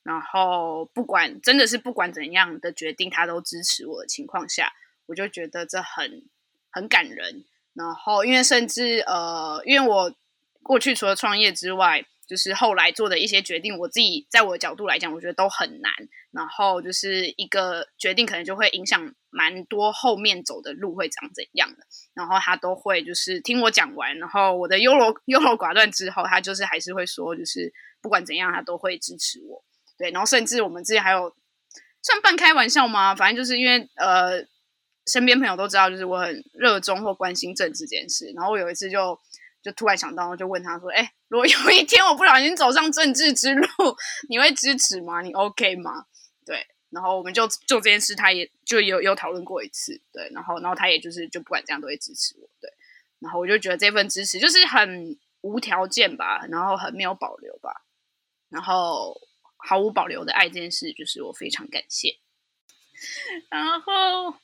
然后不管真的是不管怎样的决定，他都支持我的情况下，我就觉得这很很感人。然后，因为甚至呃，因为我过去除了创业之外，就是后来做的一些决定，我自己在我的角度来讲，我觉得都很难。然后就是一个决定，可能就会影响蛮多后面走的路会长怎样的。然后他都会就是听我讲完，然后我的优柔 <laughs> 优柔寡断之后，他就是还是会说，就是不管怎样，他都会支持我。对，然后甚至我们之前还有算半开玩笑吗？反正就是因为呃。身边朋友都知道，就是我很热衷或关心政治这件事。然后我有一次就就突然想到，就问他说：“哎、如果有一天我不小心走上政治之路，<laughs> 你会支持吗？你 OK 吗？”对，然后我们就就这件事，他也就有有讨论过一次。对，然后然后他也就是就不管怎样都会支持我。对，然后我就觉得这份支持就是很无条件吧，然后很没有保留吧，然后毫无保留的爱这件事，就是我非常感谢。然后。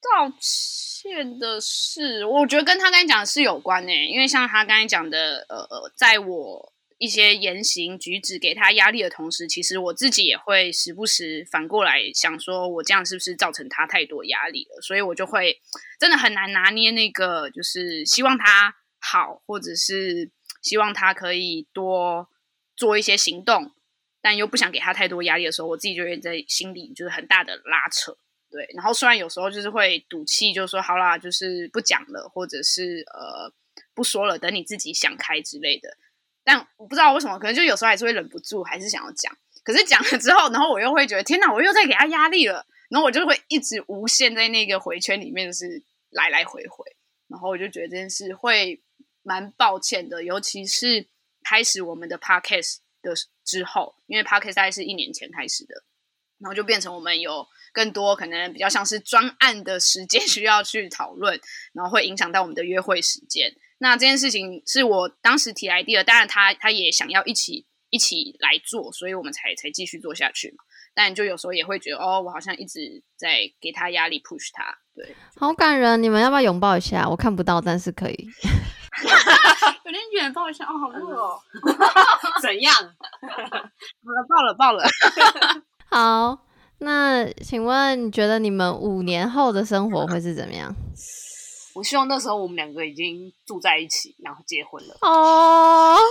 道歉的事，我觉得跟他刚才讲的是有关诶，因为像他刚才讲的，呃呃，在我一些言行举止给他压力的同时，其实我自己也会时不时反过来想说，我这样是不是造成他太多压力了？所以我就会真的很难拿捏那个，就是希望他好，或者是希望他可以多做一些行动，但又不想给他太多压力的时候，我自己就会在心里就是很大的拉扯。对，然后虽然有时候就是会赌气，就说好啦，就是不讲了，或者是呃不说了，等你自己想开之类的。但我不知道为什么，可能就有时候还是会忍不住，还是想要讲。可是讲了之后，然后我又会觉得天哪，我又在给他压力了。然后我就会一直无限在那个回圈里面，是来来回回。然后我就觉得这件事会蛮抱歉的，尤其是开始我们的 podcast 的之后，因为 Podcast 大概是一年前开始的，然后就变成我们有更多可能比较像是专案的时间 <laughs> 需要去讨论，然后会影响到我们的约会时间。那这件事情是我当时提 idea，当然他他也想要一起一起来做，所以我们才才继续做下去嘛。但就有时候也会觉得，哦，我好像一直在给他压力，push 他，对，好感人。你们要不要拥抱一下？我看不到，但是可以。<laughs> 有点远，抱一下。哦，好热哦。<laughs> 怎样？好了，抱了，抱了。好，那请问你觉得你们五年后的生活会是怎么样？<laughs> 我希望那时候我们两个已经住在一起，然后结婚了。哦，好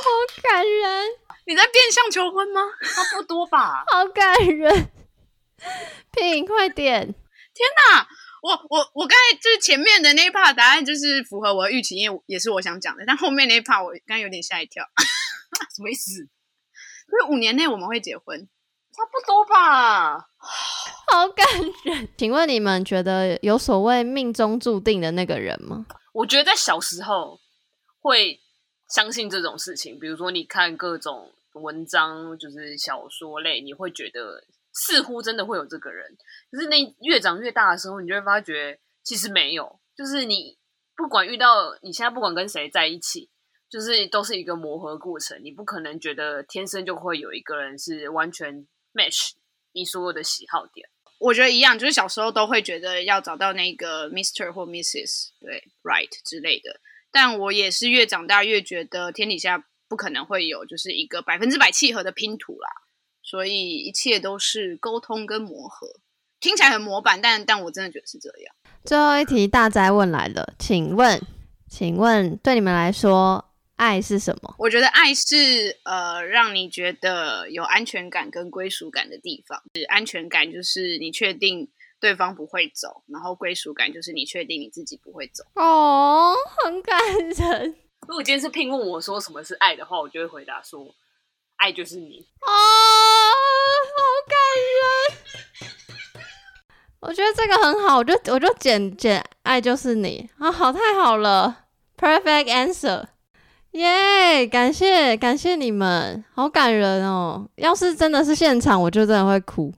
感人。你在变相求婚吗？<laughs> 差不多吧。<laughs> 好感人，品快点！天哪，我我我刚才就是前面的那一 part 答案就是符合我的预期，因为也是我想讲的。但后面那一 part 我刚刚有点吓一跳，什么意思？所以五年内我们会结婚，差不多吧。好感人。请问你们觉得有所谓命中注定的那个人吗？我觉得在小时候会相信这种事情，比如说你看各种。文章就是小说类，你会觉得似乎真的会有这个人，可是那越长越大的时候，你就会发觉其实没有。就是你不管遇到你现在不管跟谁在一起，就是都是一个磨合过程。你不可能觉得天生就会有一个人是完全 match 你所有的喜好点。我觉得一样，就是小时候都会觉得要找到那个 Mr. 或 Mrs. 对 Right 之类的。但我也是越长大越觉得天底下。不可能会有就是一个百分之百契合的拼图啦，所以一切都是沟通跟磨合，听起来很模板，但但我真的觉得是这样。最后一题大哉问来了，请问，请问对你们来说，爱是什么？我觉得爱是呃，让你觉得有安全感跟归属感的地方。是安全感就是你确定对方不会走，然后归属感就是你确定你自己不会走。哦，很感人。如果今天是聘问我说什么是爱的话，我就会回答说，爱就是你。哦，好感人！我觉得这个很好，我就我就剪剪，爱就是你啊，好太好了，perfect answer，耶、感谢感谢你们，好感人哦。要是真的是现场，我就真的会哭。